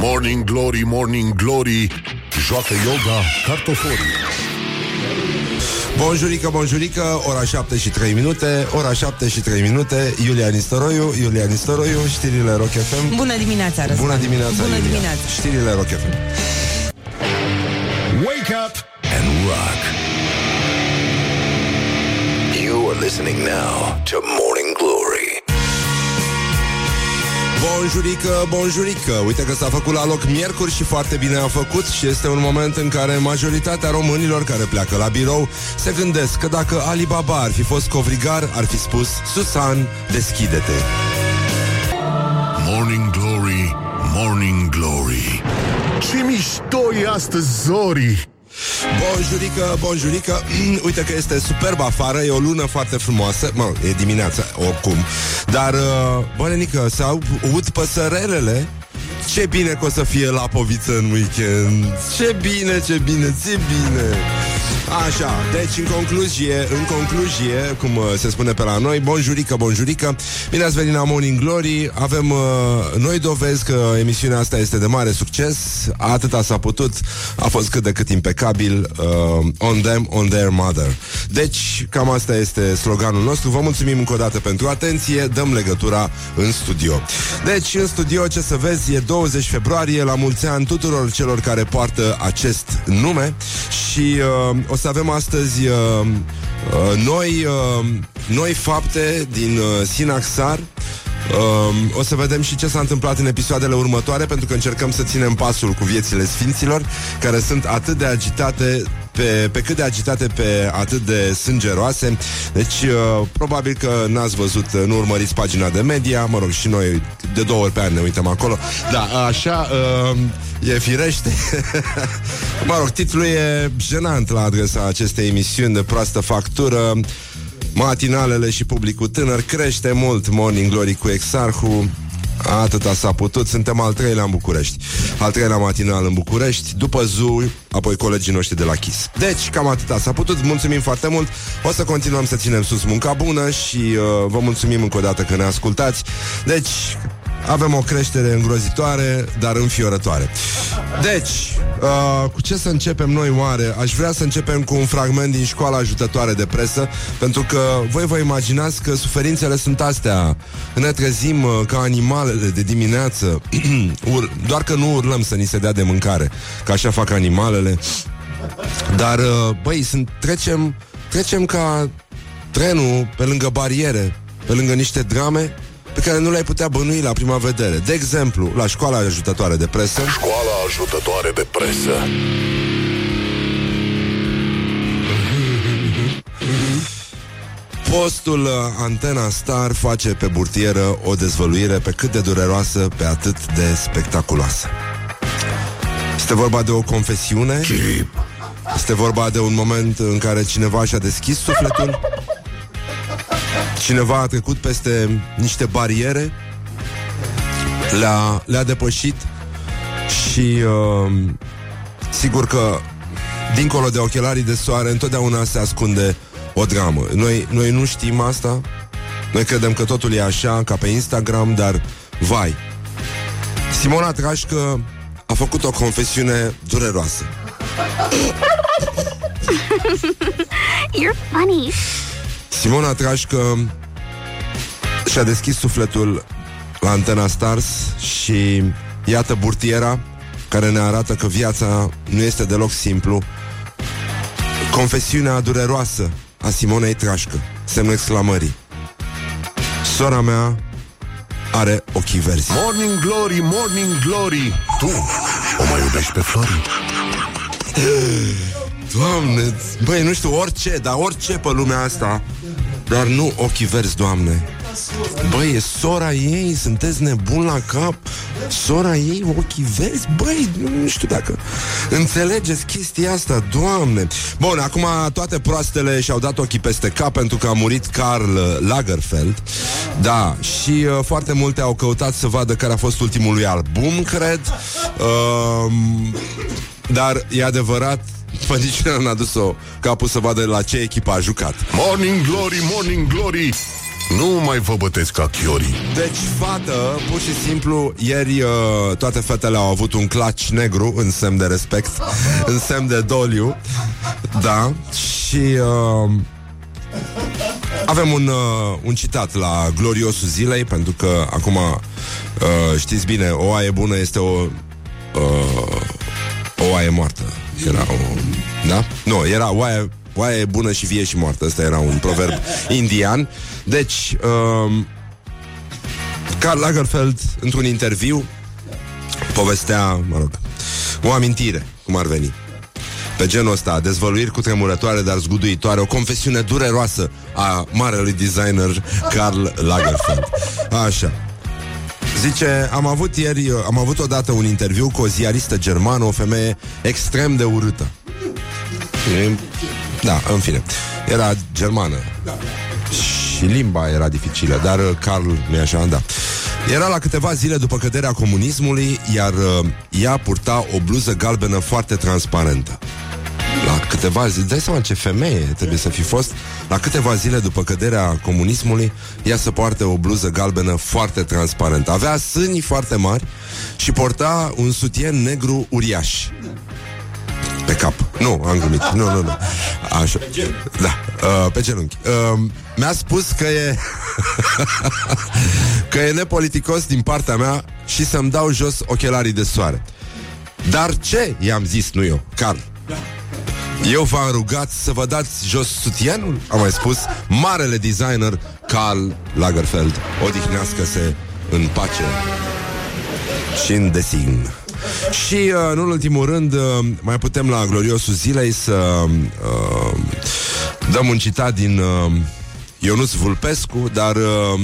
Morning Glory, Morning Glory Joacă yoga cartoforii Bonjurică, bonjurică, ora 7 și 3 minute, ora 7 și 3 minute, Iulia Nistoroiu, Iulia Nistoroiu, știrile Rock FM. Bună dimineața, Răzvan. Bună dimineața, Bună Iulia. dimineața. Știrile Rock FM. Wake up and rock You are listening now to Morning Bonjurică, bonjurică. Uite că s-a făcut la loc miercuri și foarte bine a făcut Și este un moment în care majoritatea românilor care pleacă la birou Se gândesc că dacă Alibaba ar fi fost covrigar Ar fi spus Susan, deschide-te. Morning Glory, Morning Glory. Ce mișto e astăzi, Zori Bonjurică, bonjurică. Uite că este superb afară E o lună foarte frumoasă. Mă, e dimineața, oricum. Dar, uh, bă, nenică, să aud păsărelele? Ce bine că o să fie la poviță în weekend. Ce bine, ce bine, ce bine Așa, deci în concluzie, în concluzie, cum uh, se spune pe la noi, bonjurică, bonjurică, bine ați venit la Morning Glory, avem uh, noi dovezi că emisiunea asta este de mare succes, atâta s-a putut, a fost cât de cât impecabil, uh, on them, on their mother. Deci, cam asta este sloganul nostru, vă mulțumim încă o dată pentru atenție, dăm legătura în studio. Deci, în studio, ce să vezi, e 20 februarie, la mulți ani tuturor celor care poartă acest nume. Și uh, o să avem astăzi uh, uh, noi, uh, noi fapte din uh, Sinaxar. Um, o să vedem și ce s-a întâmplat în episoadele următoare Pentru că încercăm să ținem pasul cu viețile sfinților Care sunt atât de agitate pe, pe cât de agitate, pe atât de sângeroase. Deci uh, probabil că n-ați văzut, uh, nu urmăriți pagina de media. Mă rog, și noi de două ori pe an ne uităm acolo. Da, așa, uh, e firește. Mă rog, titlul e jenant la adresa acestei emisiuni de proastă factură Matinalele și publicul tânăr crește mult. Morning Glory cu Exarhu. Atâta s-a putut, suntem al treilea în București. Al treilea matinal în București După ZU, apoi colegii noștri de la KIS Deci, cam atâta s-a putut. Mulțumim foarte mult. O să continuăm să ținem sus munca bună Și uh, vă mulțumim încă o dată că ne ascultați. Deci, avem o creștere îngrozitoare, dar înfiorătoare. Deci, uh, cu ce să începem noi oare? Aș vrea să începem cu un fragment din școala ajutătoare de presă, pentru că voi vă imaginați că suferințele sunt astea. Ne trezim uh, ca animalele de dimineață, Ur- doar că nu urlăm să ni se dea de mâncare, că așa fac animalele. Dar, uh, băi, sunt, trecem, trecem ca trenul pe lângă bariere, pe lângă niște drame pe care nu le-ai putea bănui la prima vedere. De exemplu, la școala ajutătoare de presă, Școala ajutătoare de presă. Postul uh, Antena Star face pe burtieră o dezvăluire pe cât de dureroasă, pe atât de spectaculoasă. Este vorba de o confesiune, este vorba de un moment în care cineva și-a deschis sufletul, cineva a trecut peste niște bariere, le-a, le-a depășit și uh, sigur că dincolo de ochelarii de soare întotdeauna se ascunde o dramă. Noi, noi nu știm asta, noi credem că totul e așa, ca pe Instagram, dar vai. Simona Trașcă a făcut o confesiune dureroasă. You're funny. Simona Trașcă și-a deschis sufletul la Antena Stars și iată burtiera care ne arată că viața nu este deloc simplu. Confesiunea dureroasă a Simonei Trașcă, semnul exclamării. Sora mea are ochii verzi. Morning Glory, Morning Glory Tu o mai iubești pe Flori? Doamne, băi, nu știu, orice, dar orice pe lumea asta, dar nu ochii verzi, Doamne. Băi, e sora ei, sunteți nebun la cap? Sora ei, ochii verzi? Băi, nu știu dacă Înțelegeți chestia asta, Doamne. Bun, acum toate proastele și-au dat ochii peste cap Pentru că a murit Karl Lagerfeld. Da, și uh, foarte multe au căutat să vadă Care a fost ultimul lui album, cred. Uh, Dar e adevărat Păi nici n-a dus-o capul să vadă la ce echipă a jucat Morning Glory, Morning Glory Nu mai vă bătesc ca chiorii. Deci, fată, pur și simplu, ieri uh, toate fetele au avut un claci negru în semn de respect, în semn de doliu. Da, și uh, avem un, uh, un citat la gloriosul zilei, pentru că acum uh, știți bine, o aie bună este o uh, o aie moartă. Era o... Da? Nu, era oaie, oaie bună și vie și moartă. Ăsta era un proverb indian. Deci, um, Karl Lagerfeld, într-un interviu, povestea, mă rog, o amintire, cum ar veni. Pe genul ăsta, dezvăluiri cu tremurătoare, dar zguduitoare, o confesiune dureroasă a marelui designer Karl Lagerfeld. Așa. Zice, am avut ieri, am avut odată un interviu cu o ziaristă germană, o femeie extrem de urâtă. Da, în fine. Era germană. Și limba era dificilă, dar uh, Carl, nu așa, da. Era la câteva zile după căderea comunismului, iar uh, ea purta o bluză galbenă foarte transparentă. La câteva zile, dai seama ce femeie trebuie să fi fost La câteva zile după căderea comunismului Ea să poarte o bluză galbenă foarte transparentă Avea sâni foarte mari Și porta un sutien negru uriaș pe cap. Nu, am glumit. Nu, nu, nu. Așa. Da, uh, pe genunchi. Uh, mi-a spus că e că e nepoliticos din partea mea și să-mi dau jos ochelarii de soare. Dar ce? I-am zis, nu eu, Carl. Eu v-am rugat să vă dați jos sutienul, am mai spus, marele designer Karl Lagerfeld. Odihnească-se în pace și în design. Și, uh, în ultimul rând, uh, mai putem la gloriosul zilei să uh, dăm un citat din uh, Ionuț Vulpescu, dar uh,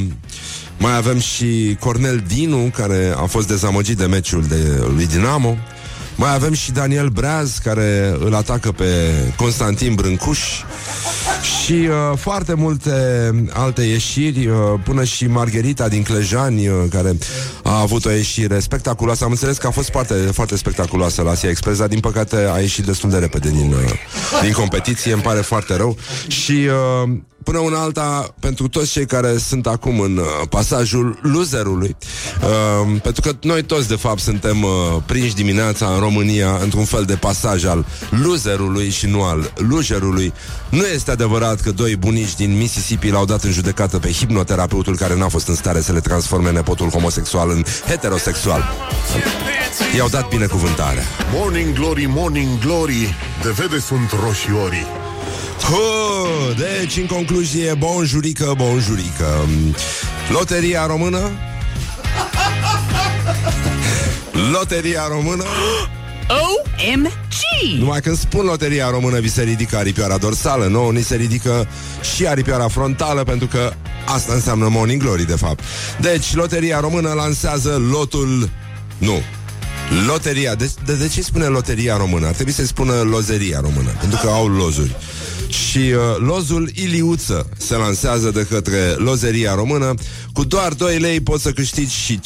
mai avem și Cornel Dinu, care a fost dezamăgit de meciul de lui Dinamo. Mai avem și Daniel Breaz, care îl atacă pe Constantin Brâncuș și uh, foarte multe alte ieșiri, uh, până și Margherita din Clejani, uh, care a avut o ieșire spectaculoasă. Am înțeles că a fost foarte, foarte spectaculoasă la Asia Express, dar din păcate a ieșit destul de repede din, uh, din competiție, îmi pare foarte rău. Și uh, până una alta pentru toți cei care sunt acum în uh, pasajul loserului. Uh, pentru că noi toți, de fapt, suntem uh, prinși dimineața în România într-un fel de pasaj al loserului și nu al loserului. Nu este adevărat că doi bunici din Mississippi l-au dat în judecată pe hipnoterapeutul care n-a fost în stare să le transforme nepotul homosexual în heterosexual. I-au dat binecuvântarea. Morning Glory, Morning Glory, de vede sunt roșiorii. Huh, deci, în concluzie, bonjurică, bonjurică. Loteria română? Loteria română? OMG! Numai când spun loteria română Vi se ridică aripioara dorsală Nu, ni se ridică și aripioara frontală Pentru că asta înseamnă Morning Glory De fapt Deci, loteria română lansează lotul Nu, Loteria, de, de, de ce spune loteria română? Ar trebui să spună lozeria română, pentru că au lozuri. Și uh, lozul Iliuță se lansează de către lozeria română. Cu doar 2 lei poți să câștigi și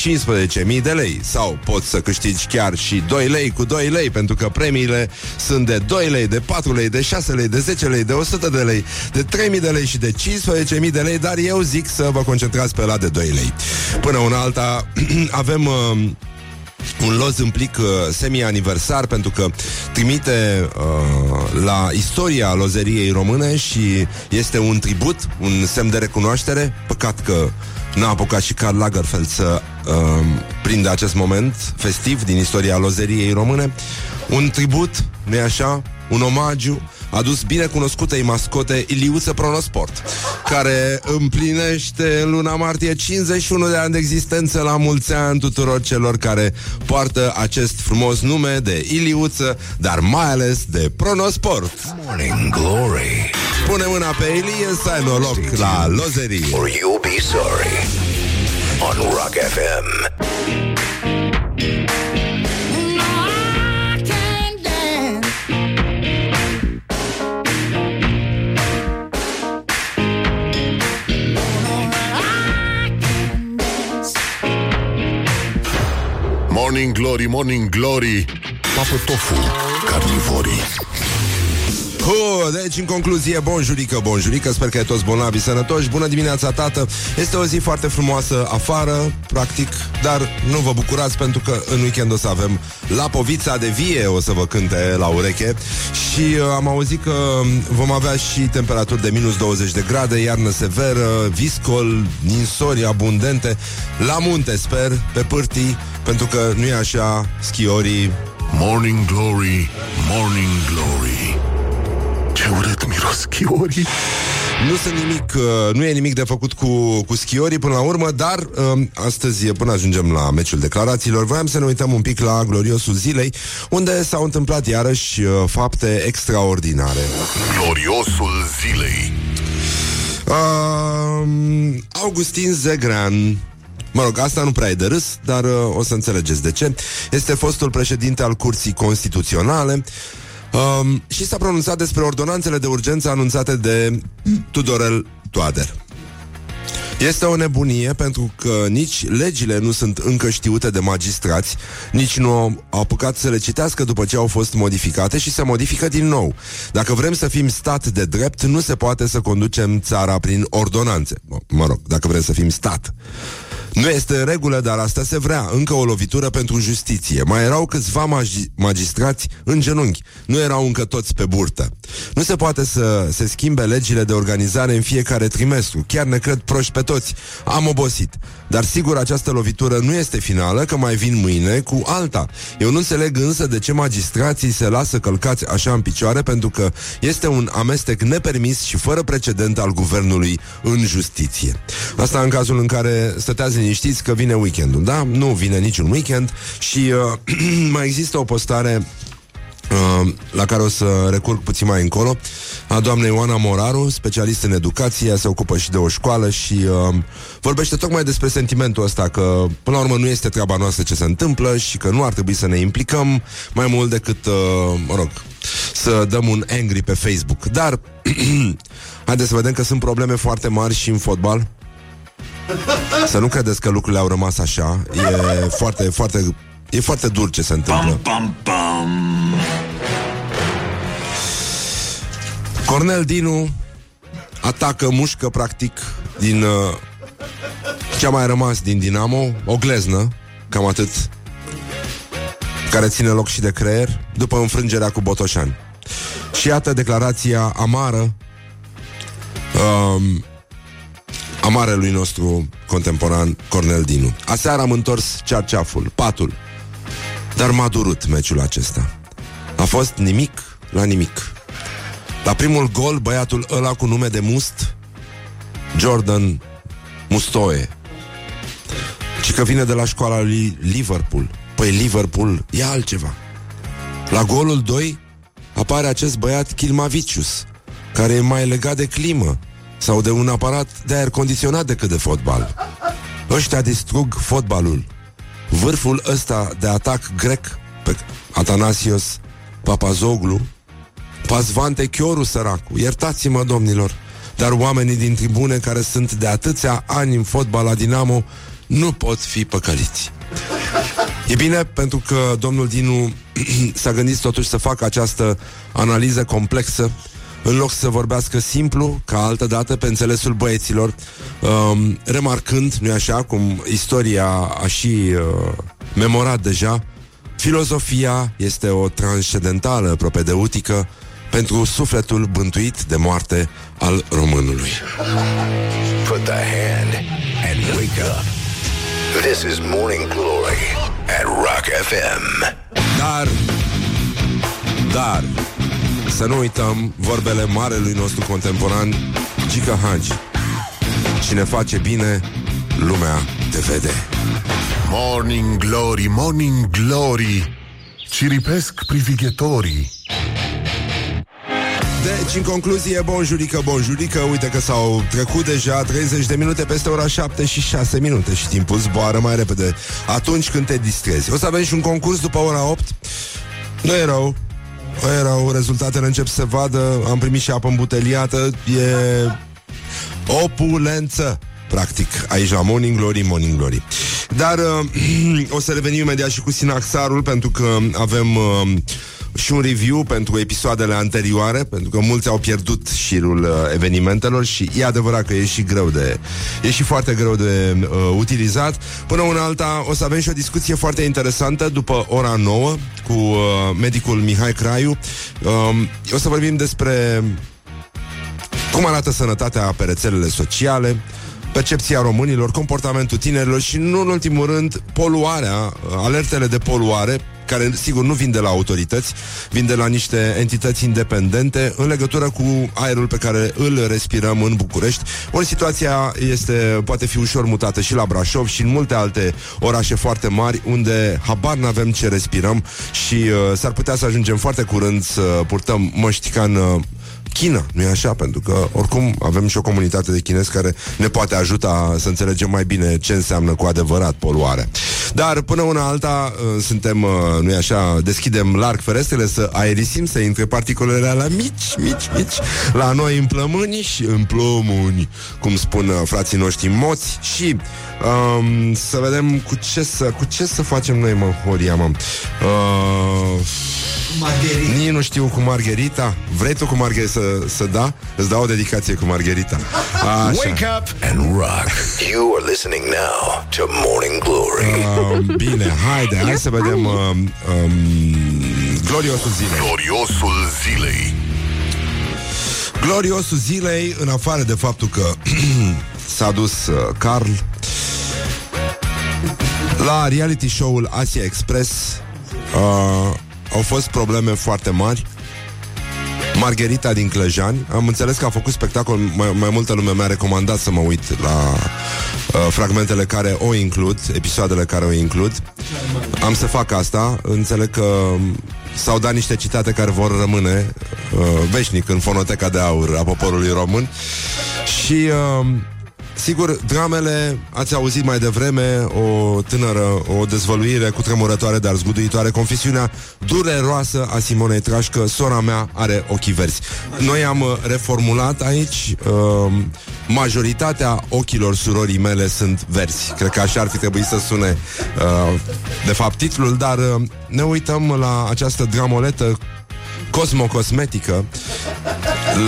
15.000 de lei. Sau poți să câștigi chiar și 2 lei cu 2 lei, pentru că premiile sunt de 2 lei, de 4 lei, de 6 lei, de 10 lei, de 100 de lei, de 3.000 de lei și de 15.000 de lei, dar eu zic să vă concentrați pe la de 2 lei. Până una alta avem... Uh, un loz în plic uh, semi-aniversar pentru că trimite uh, la istoria lozeriei române și este un tribut, un semn de recunoaștere. Păcat că n-a apucat și Karl Lagerfeld să uh, prindă acest moment festiv din istoria lozeriei române. Un tribut, nu așa? Un omagiu adus binecunoscutei mascote Iliuță Pronosport, care împlinește în luna martie 51 de ani de existență la mulți ani tuturor celor care poartă acest frumos nume de Iliuță, dar mai ales de Pronosport. Morning Glory. Pune mâna pe Ilie să ai noroc la lozerie. Or you'll be sorry. On Rock FM. Morning Glory, Morning Glory, papă tofu, carnivorii. Hu, deci, în concluzie, bonjurică, bonjurică Sper că e toți bolnavi sănătoși. Bună dimineața, tată! Este o zi foarte frumoasă afară, practic Dar nu vă bucurați pentru că în weekend o să avem La Povița de Vie O să vă cânte la ureche. Și uh, am auzit că vom avea și temperaturi de minus 20 de grade Iarnă severă, viscol, ninsori abundente. La munte, sper, pe pârtii Pentru că nu e așa schiorii. Morning Glory, Morning Glory Ce urât miros schiorii Nu sunt nimic, uh, nu e nimic de făcut cu, cu schiorii până la urmă, dar uh, astăzi, până ajungem la meciul declarațiilor, voiam să ne uităm un pic la gloriosul zilei, unde s-au întâmplat iarăși uh, fapte extraordinare. Gloriosul zilei Uh, Augustin Zegran Mă rog, asta nu prea e de râs, dar uh, o să înțelegeți de ce. Este fostul președinte al Curții Constituționale um, și s-a pronunțat despre ordonanțele de urgență anunțate de Tudorel Toader. Este o nebunie pentru că nici legile nu sunt încă știute de magistrați, nici nu au apucat să le citească după ce au fost modificate și se modifică din nou. Dacă vrem să fim stat de drept, nu se poate să conducem țara prin ordonanțe. Mă, mă rog, dacă vrem să fim stat. Nu este în regulă, dar asta se vrea. Încă o lovitură pentru justiție. Mai erau câțiva magi- magistrați în genunchi. Nu erau încă toți pe burtă. Nu se poate să se schimbe legile de organizare în fiecare trimestru. Chiar ne cred proști pe toți. Am obosit. Dar sigur această lovitură nu este finală, că mai vin mâine cu alta. Eu nu înțeleg însă de ce magistrații se lasă călcați așa în picioare, pentru că este un amestec nepermis și fără precedent al guvernului în justiție. Asta în cazul în care stăteați liniștiți că vine weekendul, da? Nu vine niciun weekend și uh, mai există o postare Uh, la care o să recurg puțin mai încolo, a doamnei Ioana Moraru, specialist în educație, se ocupă și de o școală și uh, vorbește tocmai despre sentimentul ăsta că, până la urmă, nu este treaba noastră ce se întâmplă și că nu ar trebui să ne implicăm mai mult decât, uh, mă rog, să dăm un angry pe Facebook. Dar, haideți să vedem că sunt probleme foarte mari și în fotbal. Să nu credeți că lucrurile au rămas așa. E foarte, foarte E foarte dur ce se întâmplă. Pam, pam. Cornel Dinu atacă, mușcă, practic, din uh, ce a mai rămas din Dinamo, o gleznă, cam atât, care ține loc și de creier, după înfrângerea cu Botoșani. Și iată declarația amară um, a marelui nostru contemporan Cornel Dinu. Aseară am întors cearceaful, patul, dar m-a durut meciul acesta. A fost nimic la nimic. La primul gol, băiatul ăla cu nume de Must, Jordan Mustoe, și că vine de la școala lui Liverpool. Păi Liverpool e altceva. La golul 2 apare acest băiat Kilmavicius, care e mai legat de climă sau de un aparat de aer condiționat decât de fotbal. Ăștia distrug fotbalul. Vârful ăsta de atac grec pe Atanasios Papazoglu, Pazvante Chioru săracu, iertați-mă domnilor, dar oamenii din tribune care sunt de atâția ani în fotbal la Dinamo nu pot fi păcăliți. E bine pentru că domnul Dinu s-a gândit totuși să facă această analiză complexă în loc să vorbească simplu, ca altă dată, pe înțelesul băieților, um, remarcând, nu-i așa, cum istoria a și uh, memorat deja, filozofia este o transcendentală propedeutică pentru sufletul bântuit de moarte al românului. Put the hand and wake up. This is Morning Glory at Rock FM. Dar, dar, să nu uităm vorbele marelui nostru contemporan, Gica Hagi. Cine face bine, lumea te vede. Morning Glory, Morning Glory Ciripesc privighetorii Deci, în concluzie, bonjurică, bonjurică Uite că s-au trecut deja 30 de minute peste ora 7 și 6 minute Și timpul zboară mai repede Atunci când te distrezi O să avem și un concurs după ora 8 Nu e rău Nu e rău, rezultatele încep să se vadă. Am primit și apă îmbuteliată. E opulență Practic, aici la Morning Glory, Morning Glory. Dar uh, o să revenim imediat și cu Sinaxarul Pentru că avem uh, și un review pentru episoadele anterioare, pentru că mulți au pierdut șirul uh, evenimentelor și e adevărat că e și greu de... e și foarte greu de uh, utilizat. Până una alta o să avem și o discuție foarte interesantă după ora 9 cu uh, medicul Mihai Craiu. Uh, o să vorbim despre cum arată sănătatea pe rețelele sociale, percepția românilor, comportamentul tinerilor și, nu în ultimul rând, poluarea, alertele de poluare care sigur nu vin de la autorități, vin de la niște entități independente în legătură cu aerul pe care îl respirăm în București. Ori situația este, poate fi ușor mutată și la Brașov și în multe alte orașe foarte mari unde habar n-avem ce respirăm și uh, s-ar putea să ajungem foarte curând să purtăm măști ca în uh, China, nu e așa? Pentru că oricum avem și o comunitate de chinezi care ne poate ajuta să înțelegem mai bine ce înseamnă cu adevărat poluare. Dar până una alta uh, suntem, uh, nu e așa, deschidem larg ferestrele să aerisim, să intre particulele la mici, mici, mici, la noi în plămâni și în plămâni, cum spun uh, frații noștri moți și um, să vedem cu ce să, cu ce să facem noi, mă, Horia, mă. Uh, Margherita. Nici nu știu cu Margherita. Vrei tu cu Margherita să, să da? Îți dau o dedicație cu Margherita. Așa. Wake up and rock. You are listening now to Morning Glory. Uh, bine, haide, hai să vedem uh, um, gloriosul zilei. Gloriosul zilei. Gloriosul zilei, în afară de faptul că s-a dus uh, Carl la reality show-ul Asia Express uh, au fost probleme foarte mari. Margherita din Clăjani. Am înțeles că a făcut spectacol, mai, mai multă lume mi-a recomandat să mă uit la uh, fragmentele care o includ, episoadele care o includ. Am să fac asta. Înțeleg că s-au dat niște citate care vor rămâne uh, veșnic în fonoteca de aur a poporului român. Și uh, Sigur, dramele, ați auzit mai devreme o tânără, o dezvăluire cu tremurătoare, dar zguduitoare, confesiunea dureroasă a Simonei Trașcă, sora mea are ochii verzi. Noi am uh, reformulat aici, uh, majoritatea ochilor surorii mele sunt verzi. Cred că așa ar fi trebuit să sune, uh, de fapt, titlul, dar uh, ne uităm la această dramoletă cosmocosmetică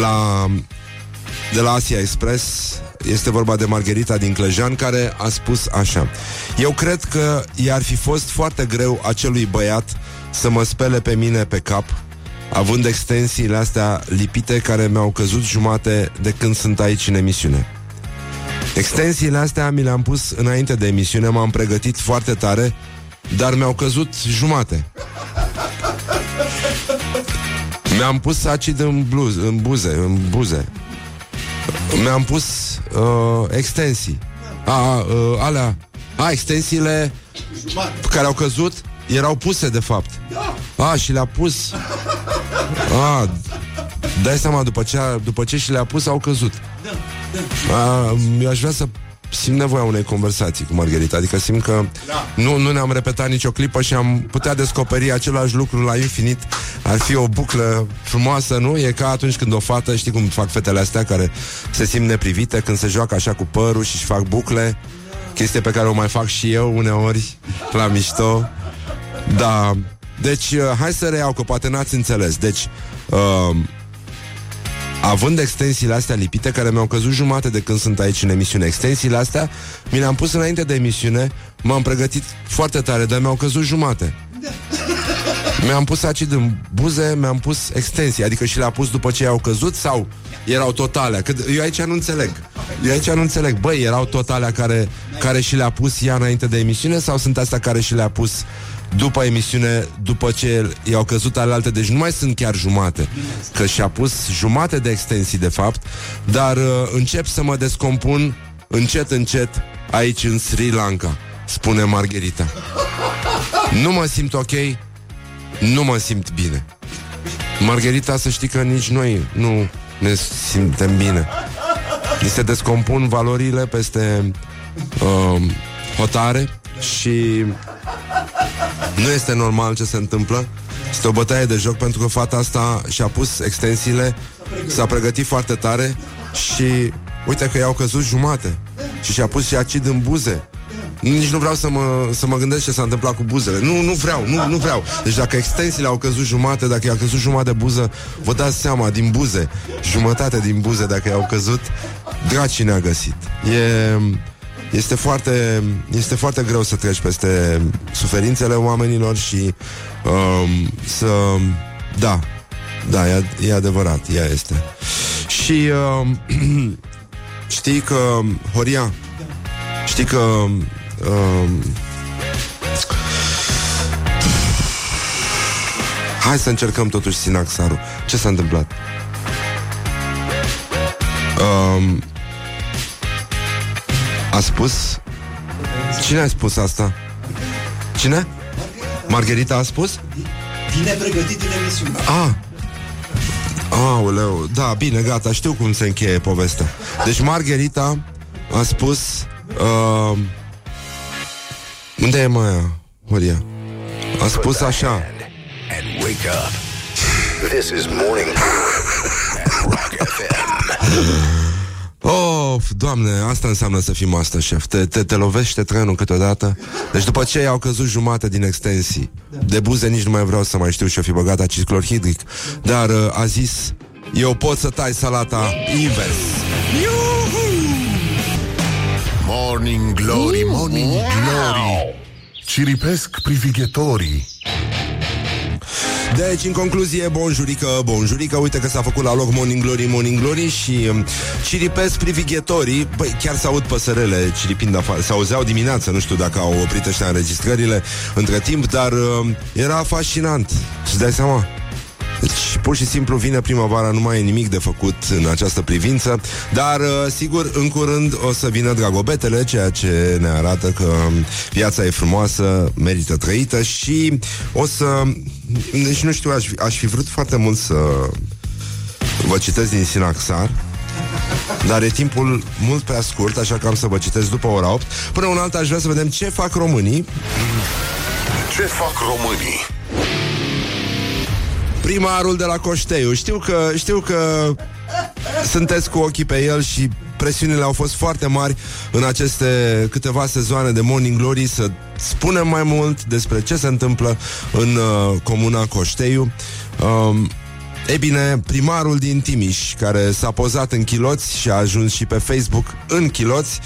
la, de la Asia Express este vorba de Margherita din Clăjan care a spus așa Eu cred că i-ar fi fost foarte greu acelui băiat să mă spele pe mine pe cap având extensiile astea lipite care mi-au căzut jumate de când sunt aici în emisiune. Extensiile astea mi le-am pus înainte de emisiune, m-am pregătit foarte tare, dar mi-au căzut jumate. Mi-am pus acid în, bluz, în buze, în buze. Mi-am pus uh, extensii. A, uh, alea, a, extensiile care au căzut erau puse, de fapt. A, și le-a pus. A, dai seama, după ce, după ce și le-a pus, au căzut. A, eu aș vrea să simt nevoia unei conversații cu Margherita Adică simt că nu, nu ne-am repetat nicio clipă Și am putea descoperi același lucru la infinit. Ar fi o buclă frumoasă, nu? E ca atunci când o fată, știi cum fac fetele astea Care se simt neprivite Când se joacă așa cu părul și își fac bucle. Chestie pe care o mai fac și eu uneori La mișto. Da, deci uh, hai să reiau Că poate n-ați înțeles. Deci uh, având extensiile astea lipite care mi-au căzut jumate de când sunt aici în emisiune. Extensiile astea mi le-am pus înainte de emisiune, m-am pregătit foarte tare, dar mi-au căzut jumate. Mi-am pus acid în buze, mi-am pus extensii, adică și le-a pus după ce i-au căzut sau erau totale? Că eu aici nu înțeleg. Eu aici nu înțeleg. Băi, erau totale care, care și le-a pus ea înainte de emisiune sau sunt astea care și le-a pus după emisiune, după ce i-au căzut alte, deci nu mai sunt chiar jumate, că și-a pus jumate de extensii, de fapt, dar uh, încep să mă descompun încet, încet aici în Sri Lanka, spune Margherita. Nu mă simt ok, nu mă simt bine. Margherita, să știi că nici noi nu ne simtem bine. Ni se descompun valorile peste uh, hotare și nu este normal ce se întâmplă. Este o bătaie de joc pentru că fata asta și-a pus extensiile, s-a pregătit foarte tare și uite că i-au căzut jumate. Și și-a pus și acid în buze. Nici nu vreau să mă, să mă gândesc ce s-a întâmplat cu buzele. Nu, nu vreau, nu, nu vreau. Deci dacă extensiile au căzut jumate, dacă i-a căzut jumătate de buză, vă dați seama, din buze, jumătate din buze, dacă i-au căzut, draci ne-a găsit. E, este foarte, este foarte greu să treci peste suferințele oamenilor și um, să... Da, da, e, e adevărat, ea este. Și um, știi că, Horia, știi că um, Hai să încercăm totuși Sinaxarul. Ce s-a întâmplat? Um, a spus? Cine a spus asta? Cine? Margherita a spus? Vine pregătit în emisiune. Ah. Aoleu, da, bine, gata, știu cum se încheie povestea. Deci Margherita a spus uh, Unde e Maia, Horia? A spus așa And wake up. This is Morning Glory at Rock FM. Of, doamne, asta înseamnă să fii Masterchef. Te, te, te lovește trenul câteodată? Deci după ce au căzut jumate din extensii De buze nici nu mai vreau să mai știu Și-o fi băgat acid clorhidric Dar uh, a zis Eu pot să tai salata invers. Morning Glory, Morning Glory. Ciripesc privighetorii Deci, în concluzie, bonjurică, bonjurică Uite că s-a făcut la loc Morning Glory, Morning Glory Și um, ciripesc privighetorii. Băi, chiar se aud păsărele ciripind afară Se auzeau dimineața, nu știu dacă au oprit ăștia înregistrările Între timp, dar um, era fascinant. Și dai seama deci, pur și simplu vine primăvara, nu mai e nimic de făcut în această privință, dar, uh, sigur, în curând o să vină dragobetele, ceea ce ne arată că um, viața e frumoasă, merită trăită și o să... Deci, nu știu, aș, fi- aș fi vrut foarte mult să vă citesc din Sinaxar, dar e timpul mult prea scurt, așa că am să vă citesc după ora 8. Până un alt aș vrea să vedem ce fac românii Ce fac românii? Primarul de la Coșteiu. Știu că, știu că sunteți cu ochii pe el și presiunile au fost foarte mari în aceste câteva sezoane de Morning Glory să spunem mai mult despre ce se întâmplă în uh, comuna Coșteiu. Um, E bine, primarul din Timiș, care s-a pozat în chiloți și a ajuns și pe Facebook în chiloți,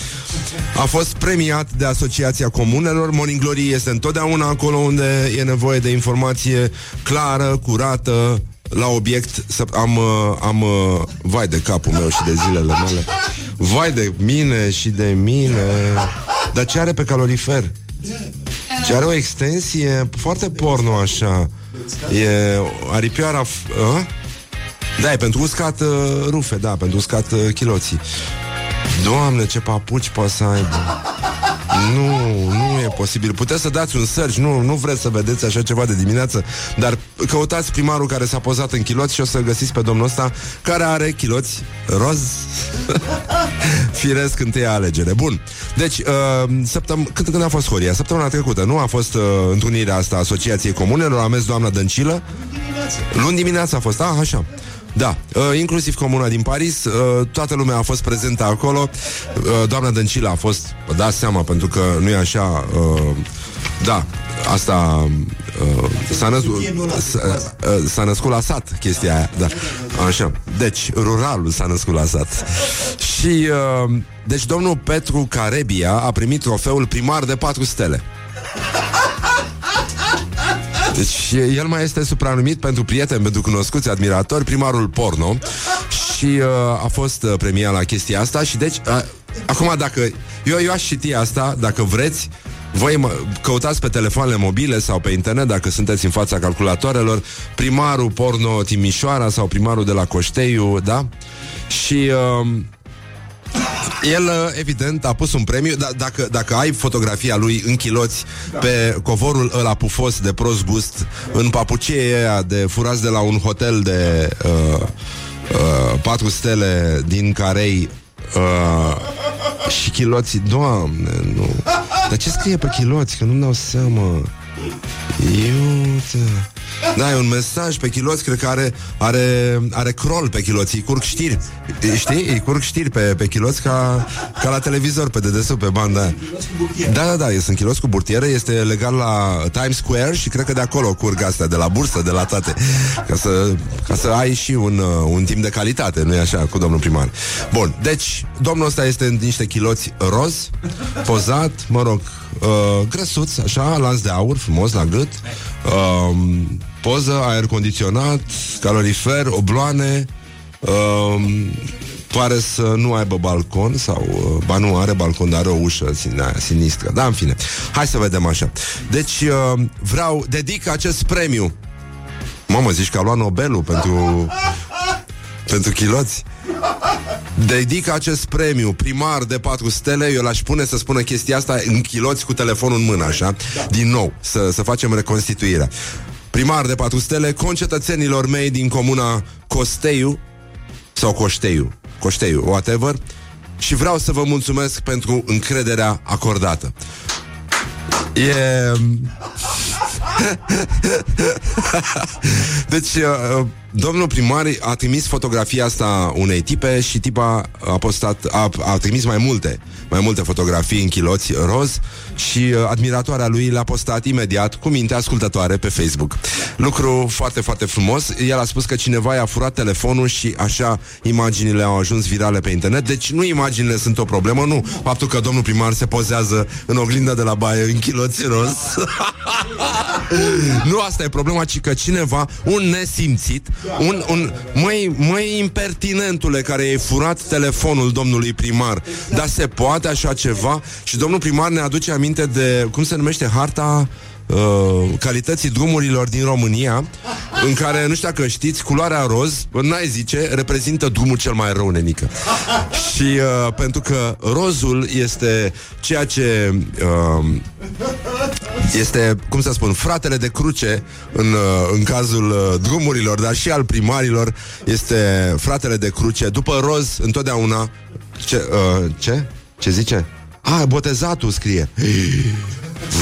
a fost premiat de Asociația Comunelor. Morning Glory este întotdeauna acolo unde e nevoie de informație clară, curată, la obiect. Să, am, uh, am, uh, vai de capul meu și de zilele mele. Vai de mine și de mine. Dar ce are pe calorifer? Ce are o extensie foarte porno așa. E aripioara... F- a? Da, e pentru uscat uh, rufe, da, pentru uscat uh, chiloții. Doamne, ce papuci poate să aibă. Nu, nu e posibil. Puteți să dați un search, nu, nu vreți să vedeți așa ceva de dimineață, dar căutați primarul care s-a pozat în chiloți și o să găsiți pe domnul ăsta care are chiloți roz. Firesc întâia alegere. Bun. Deci, uh, săptăm- când, când a fost Horia? Săptămâna trecută, nu? A fost uh, întrunirea asta a Asociației Comunelor, a mers doamna Dăncilă. Luni dimineața a fost, ah, așa. Da, uh, inclusiv comuna din Paris, uh, toată lumea a fost prezentă acolo. Uh, doamna Dăncilă a fost, vă dați seama, pentru că nu e așa. Uh, da, asta uh, s-a, născut, s-a, uh, s-a născut la sat chestia aia, da. Așa. Deci, ruralul s-a născut la sat. Și uh, deci domnul Petru Carebia a primit trofeul primar de 4 stele. Deci el mai este supranumit pentru prieteni, pentru cunoscuți admiratori, primarul porno și uh, a fost uh, premiat la chestia asta și deci, uh, acum dacă, eu, eu aș citi asta, dacă vreți, voi mă, căutați pe telefoanele mobile sau pe internet, dacă sunteți în fața calculatoarelor, primarul porno Timișoara sau primarul de la Coșteiu, da? Și... Uh, el, uh, evident, a pus un premiu da, dacă, dacă ai fotografia lui în chiloți da. Pe covorul ăla pufos de prost gust În papucie aia de furați de la un hotel de uh, uh, Patru stele din Carei uh, Și chiloții Doamne, nu Dar ce scrie pe chiloți? Că nu-mi dau seama Iute Da, e un mesaj pe chiloți, cred că are, are, are crol pe chiloți, îi curg știri. Știi? Îi curg știri pe, pe chiloți ca, ca la televizor, pe dedesubt, pe banda aia. Da, da, da, sunt chiloți cu burtiere, este legal la Times Square și cred că de acolo curg astea, de la bursă, de la toate. Ca să, ca să ai și un, uh, un timp de calitate, nu e așa, cu domnul primar. Bun, deci, domnul ăsta este în niște chiloți roz, pozat, mă rog, uh, grăsuț, așa, lanț de aur, frumos la gât, uh, poză, aer condiționat, calorifer, obloane, uh, pare să nu aibă balcon sau, uh, ba nu are balcon, dar are o ușă sin, aia, sinistră. Da, în fine. Hai să vedem așa. Deci, uh, vreau, dedic acest premiu. Mamă, zici că a luat Nobelul pentru, pentru chiloți? Dedic acest premiu primar de 4 stele Eu l-aș pune să spună chestia asta În chiloți cu telefonul în mână, așa? Din nou, să, să facem reconstituirea Primar de 4 stele Concetățenilor mei din comuna Costeiu Sau Coșteiu Coșteiu, whatever Și vreau să vă mulțumesc pentru încrederea acordată. E... deci, uh, domnul primar a trimis fotografia asta unei tipe și tipa a postat, a, a trimis mai multe, mai multe fotografii în chiloți roz și uh, admiratoarea lui l-a postat imediat cu minte ascultătoare pe Facebook. Lucru foarte, foarte frumos. El a spus că cineva i-a furat telefonul și așa imaginile au ajuns virale pe internet. Deci nu imaginile sunt o problemă, nu. Faptul că domnul primar se pozează în oglinda de la baie în chiloți roz. nu asta e problema, ci că cineva, un nesimțit, un, un măi, măi impertinentule care i-ai furat telefonul domnului primar. Dar se poate așa ceva? Și domnul primar ne aduce aminte de, cum se numește, harta uh, calității drumurilor din România, în care, nu știu dacă știți, culoarea roz, n-ai zice, reprezintă drumul cel mai rău, nenică. Și uh, pentru că rozul este ceea ce uh, este, cum să spun, fratele de cruce în, uh, în cazul uh, drumurilor, dar și al primarilor, este fratele de cruce. După roz, întotdeauna... Ce? Uh, ce? Ce zice? Ah, botezatul scrie.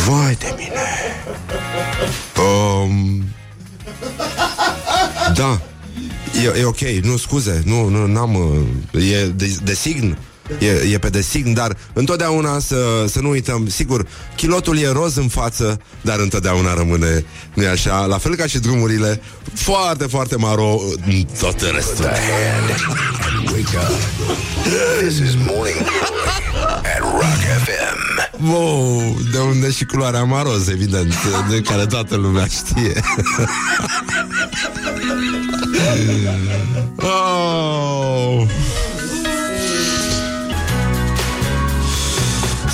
Vai de mine. Um, da. E, e ok, nu scuze, nu, nu, n-am, uh, e de, de sign, e, e pe design, dar întotdeauna să, să nu uităm, sigur, chilotul e roz în față, dar întotdeauna rămâne, nu așa, la fel ca și drumurile, foarte, foarte maro în tot restul. The hand and wake up. This is Morning Glory at Rock FM. Wow, de unde și culoarea maroz, evident, de care toată lumea știe. oh.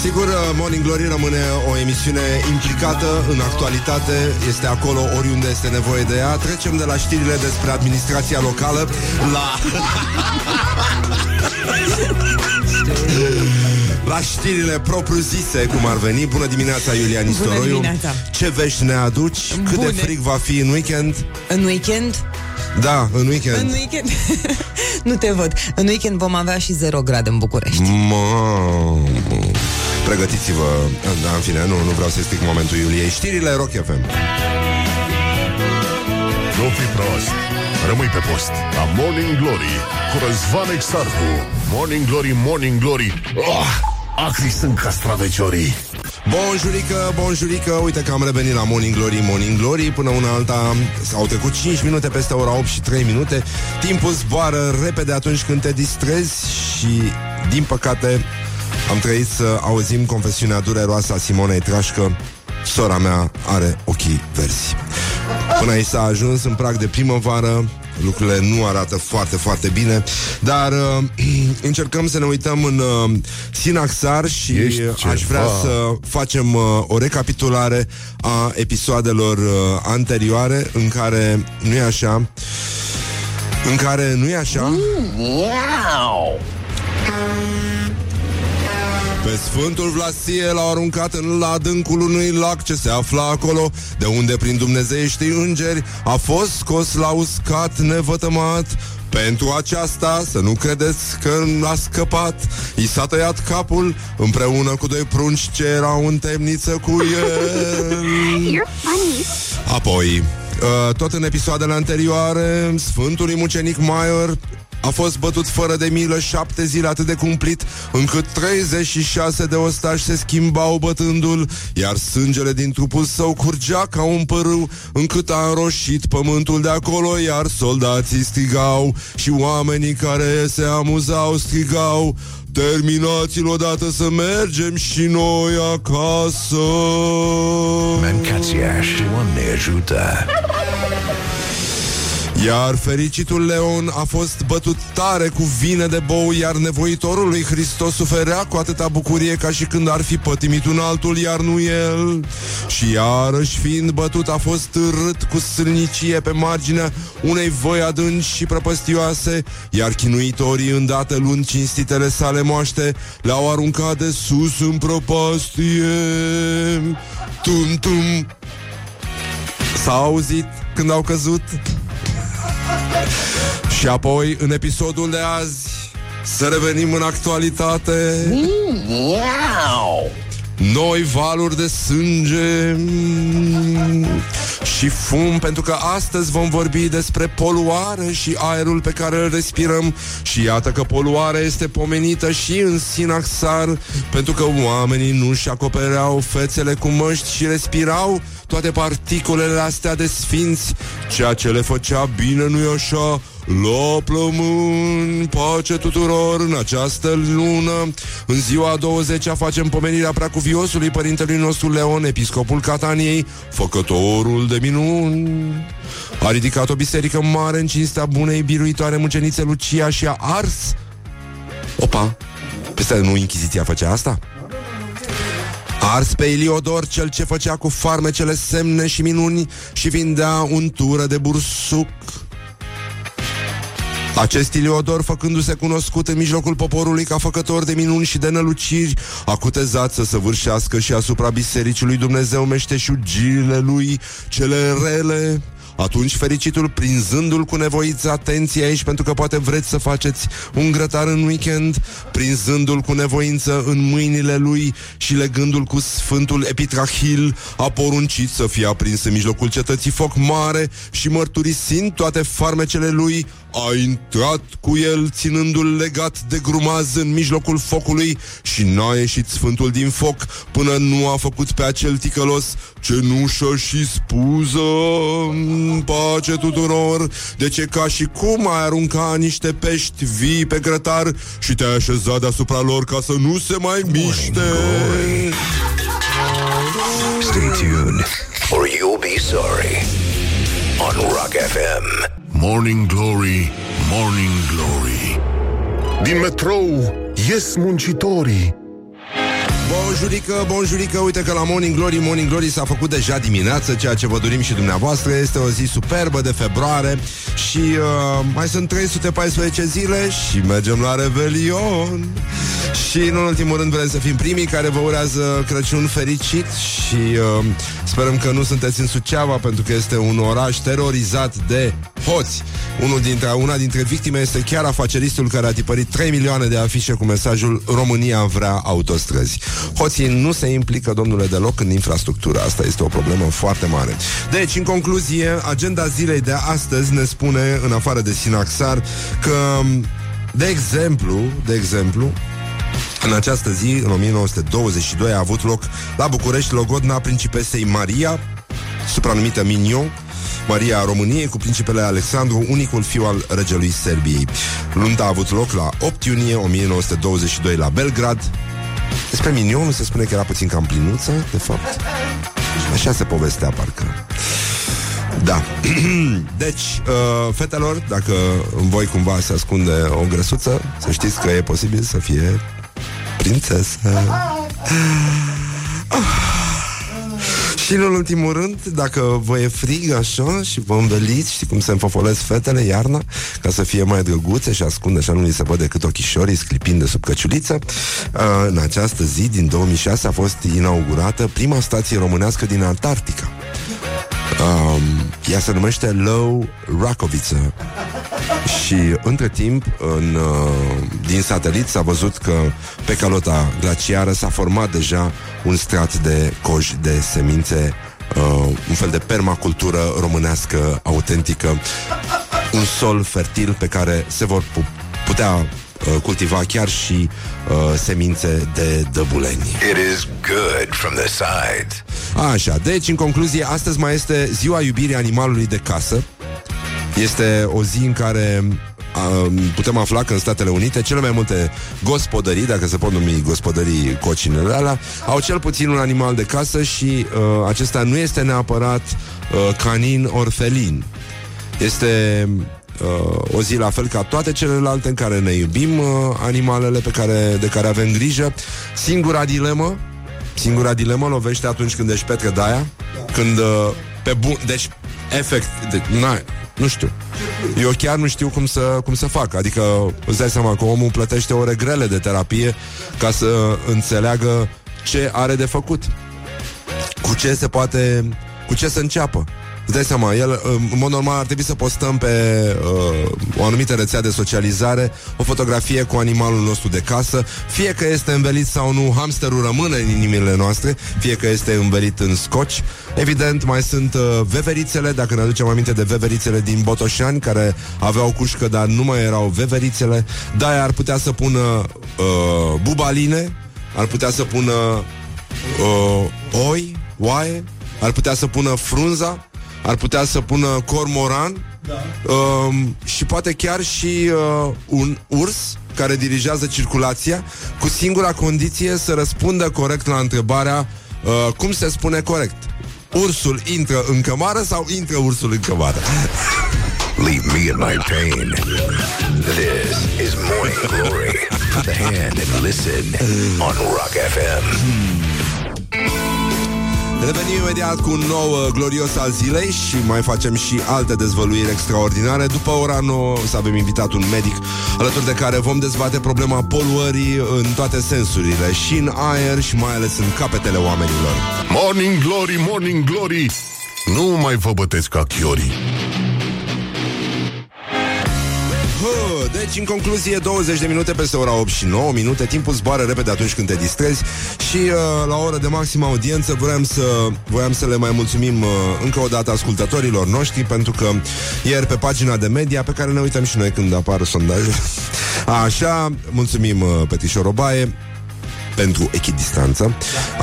Sigur, uh, Morning Glory rămâne o emisiune implicată în actualitate, este acolo oriunde este nevoie de ea. Trecem de la știrile despre administrația locală la... La știrile propriu-zise, cum ar veni Bună dimineața, Iulia Nistoroiu dimineața. Ce vești ne aduci? Cât Bune. de frig va fi în weekend? În weekend? Da, în weekend În weekend? nu te văd. În weekend vom avea și 0 grade în București. Mamă Pregătiți-vă Da, în fine, nu, nu vreau să stric momentul Iuliei Știrile Rock FM Nu fi prost Rămâi pe post La Morning Glory Cu Răzvan Exarcu Morning Glory, Morning Glory oh, Acri sunt castraveciorii. Bonjurică, bonjurică Uite că am revenit la Morning Glory, Morning Glory Până una alta au trecut 5 minute Peste ora 8 și 3 minute Timpul zboară repede atunci când te distrezi Și, din păcate Am trăit să auzim confesiunea dureroasă a Simonei Trașcă Sora mea are ochii verzi. Până aici s-a ajuns în prag de primăvară Lucrurile nu arată foarte, foarte bine Dar uh, încercăm să ne uităm în uh, Sinaxar Și Ești aș vrea ceva. să facem uh, o recapitulare A episoadelor uh, anterioare În care, nu e așa? În care, nu e așa Pe Sfântul Vlasie l-au aruncat în adâncul unui lac ce se află acolo, de unde prin dumnezeiești îngeri a fost scos la uscat nevătămat. Pentru aceasta, să nu credeți că a scăpat, i s-a tăiat capul împreună cu doi prunci ce erau în temniță cu el. You're funny. Apoi, Uh, tot în episoadele anterioare, Sfântului Mucenic Maior a fost bătut fără de milă șapte zile atât de cumplit, încât 36 de ostași se schimbau bătându-l, iar sângele din trupul său curgea ca un părâu, încât a înroșit pământul de acolo, iar soldații strigau și oamenii care se amuzau strigau Terminați-l odată să mergem și noi acasă Mancațiaș, Doamne ajută! Iar fericitul Leon a fost bătut tare cu vine de bou, iar nevoitorul lui Hristos suferea cu atâta bucurie ca și când ar fi pătimit un altul, iar nu el. Și iarăși fiind bătut a fost rât cu sâlnicie pe marginea unei voi adânci și prăpăstioase, iar chinuitorii îndată luând cinstitele sale moaște, le-au aruncat de sus în prăpastie. Tum-tum! S-a auzit când au căzut și apoi, în episodul de azi, să revenim în actualitate. Noi valuri de sânge mm, și fum, pentru că astăzi vom vorbi despre poluare și aerul pe care îl respirăm. Și iată că poluarea este pomenită și în Sinaxar, pentru că oamenii nu-și acopereau fețele cu măști și respirau toate particulele astea de sfinți, ceea ce le făcea bine, nu-i așa? La plămân, pace tuturor în această lună În ziua 20 facem pomenirea preacuviosului părintelui nostru Leon, episcopul Cataniei Făcătorul de minuni A ridicat o biserică mare în cinstea bunei biruitoare mucenițe Lucia și a ars Opa, peste nu Inchiziția făcea asta? Ars pe Iliodor, cel ce făcea cu farmecele semne și minuni și vindea untură de bursuc. Acest Iliodor, făcându-se cunoscut în mijlocul poporului ca făcător de minuni și de năluciri, a cutezat să săvârșească și asupra bisericii lui Dumnezeu meșteșugirile lui cele rele, atunci fericitul, prinzându-l cu nevoiță, atenție aici, pentru că poate vreți să faceți un grătar în weekend, prinzându-l cu nevoință în mâinile lui și legându-l cu Sfântul Epitrahil, a poruncit să fie aprins în mijlocul cetății foc mare și mărturisind toate farmecele lui, a intrat cu el, ținându-l legat de grumaz în mijlocul focului și n-a ieșit Sfântul din foc până nu a făcut pe acel ticălos cenușă și spuză pace tuturor, de ce ca și cum ai arunca niște pești vii pe grătar și te-ai așezat deasupra lor ca să nu se mai miște. Stay tuned, or you'll be sorry. On Rock FM. Morning Glory, Morning Glory. Din metrou ies muncitorii Bonjurică, bonjurică, uite că la Morning Glory, Morning Glory s-a făcut deja dimineață, ceea ce vă dorim și dumneavoastră. Este o zi superbă de februarie și uh, mai sunt 314 zile și mergem la Revelion. Și în ultimul rând vrem să fim primii care vă urează Crăciun fericit și uh, sperăm că nu sunteți în Suceava pentru că este un oraș terorizat de hoți. Unul dintre, una dintre victime este chiar afaceristul care a tipărit 3 milioane de afișe cu mesajul România vrea autostrăzi. Hoții nu se implică, domnule, deloc în infrastructură. Asta este o problemă foarte mare. Deci, în concluzie, agenda zilei de astăzi ne spune, în afară de Sinaxar, că, de exemplu, de exemplu, în această zi, în 1922, a avut loc la București logodna principesei Maria, supranumită Mignon, Maria a României cu principele Alexandru, unicul fiu al regelui Serbiei. Lunta a avut loc la 8 iunie 1922 la Belgrad. Despre Mignon nu se spune că era puțin cam plinuță, de fapt. Așa se povestea, parcă. Da. Deci, uh, fetelor, dacă în voi cumva se ascunde o grăsuță, să știți că e posibil să fie prințesă. Și în ultimul rând, dacă vă e frig așa și vă înveliți, știi cum se înfofolesc fetele iarna, ca să fie mai drăguțe și ascunde așa nu li se văd decât ochișorii sclipind de sub căciuliță, uh, în această zi din 2006 a fost inaugurată prima stație românească din Antarctica. Um, ea se numește Low Rakoviță. Și între timp în, uh, din satelit s-a văzut că pe calota glaciară s-a format deja un strat de coji de semințe uh, un fel de permacultură românească autentică, un sol fertil pe care se vor pu- putea uh, cultiva chiar și uh, semințe de dăbuleni. It is good from the sides. Așa, deci, în concluzie, astăzi mai este ziua iubirii animalului de casă. Este o zi în care um, putem afla că în Statele Unite cele mai multe gospodării, dacă se pot numi gospodării cocinele alea, au cel puțin un animal de casă și uh, acesta nu este neapărat uh, canin ori felin. Este uh, o zi la fel ca toate celelalte în care ne iubim uh, animalele pe care, de care avem grijă. Singura dilemă Singura dilemă lovește atunci când ești Petre Daia Când uh, pe bun Deci efect de, na, Nu știu. Eu chiar nu știu cum să, cum să fac. Adică îți dai seama că omul plătește ore grele de terapie Ca să înțeleagă ce are de făcut Cu ce se poate Cu ce să înceapă Îți dai seama, el, în mod normal ar trebui să postăm pe uh, o anumită rețea de socializare o fotografie cu animalul nostru de casă, fie că este învelit sau nu, hamsterul rămâne în inimile noastre, fie că este învelit în scoci. Evident, mai sunt uh, veverițele, dacă ne aducem aminte de veverițele din Botoșani, care aveau cușcă, dar nu mai erau veverițele. Da, ar putea să pună uh, bubaline, ar putea să pună uh, oi, oaie, ar putea să pună frunza, ar putea să pună cormoran da. um, și poate chiar și uh, un urs care dirigează circulația cu singura condiție să răspundă corect la întrebarea uh, cum se spune corect. Ursul intră în cămară sau intră ursul în cămară? Leave me in my pain. This is Morning Glory. Put the hand and listen on Rock FM. Revenim imediat cu un nou uh, glorios al zilei și mai facem și alte dezvăluiri extraordinare. După ora 9 să avem invitat un medic alături de care vom dezbate problema poluării în toate sensurile, și în aer și mai ales în capetele oamenilor. Morning Glory, Morning Glory Nu mai vă bătesc ca chiorii Hă, Deci, în concluzie, 20 de minute peste ora 8 și 9 minute. Timpul zboară repede atunci când te distrezi. Și uh, la o oră de maximă audiență Voiam să, voiam să le mai mulțumim uh, Încă o dată ascultătorilor noștri Pentru că ieri pe pagina de media Pe care ne uităm și noi când apar sondaje Așa, mulțumim uh, Petișor Obaie pentru echidistanță.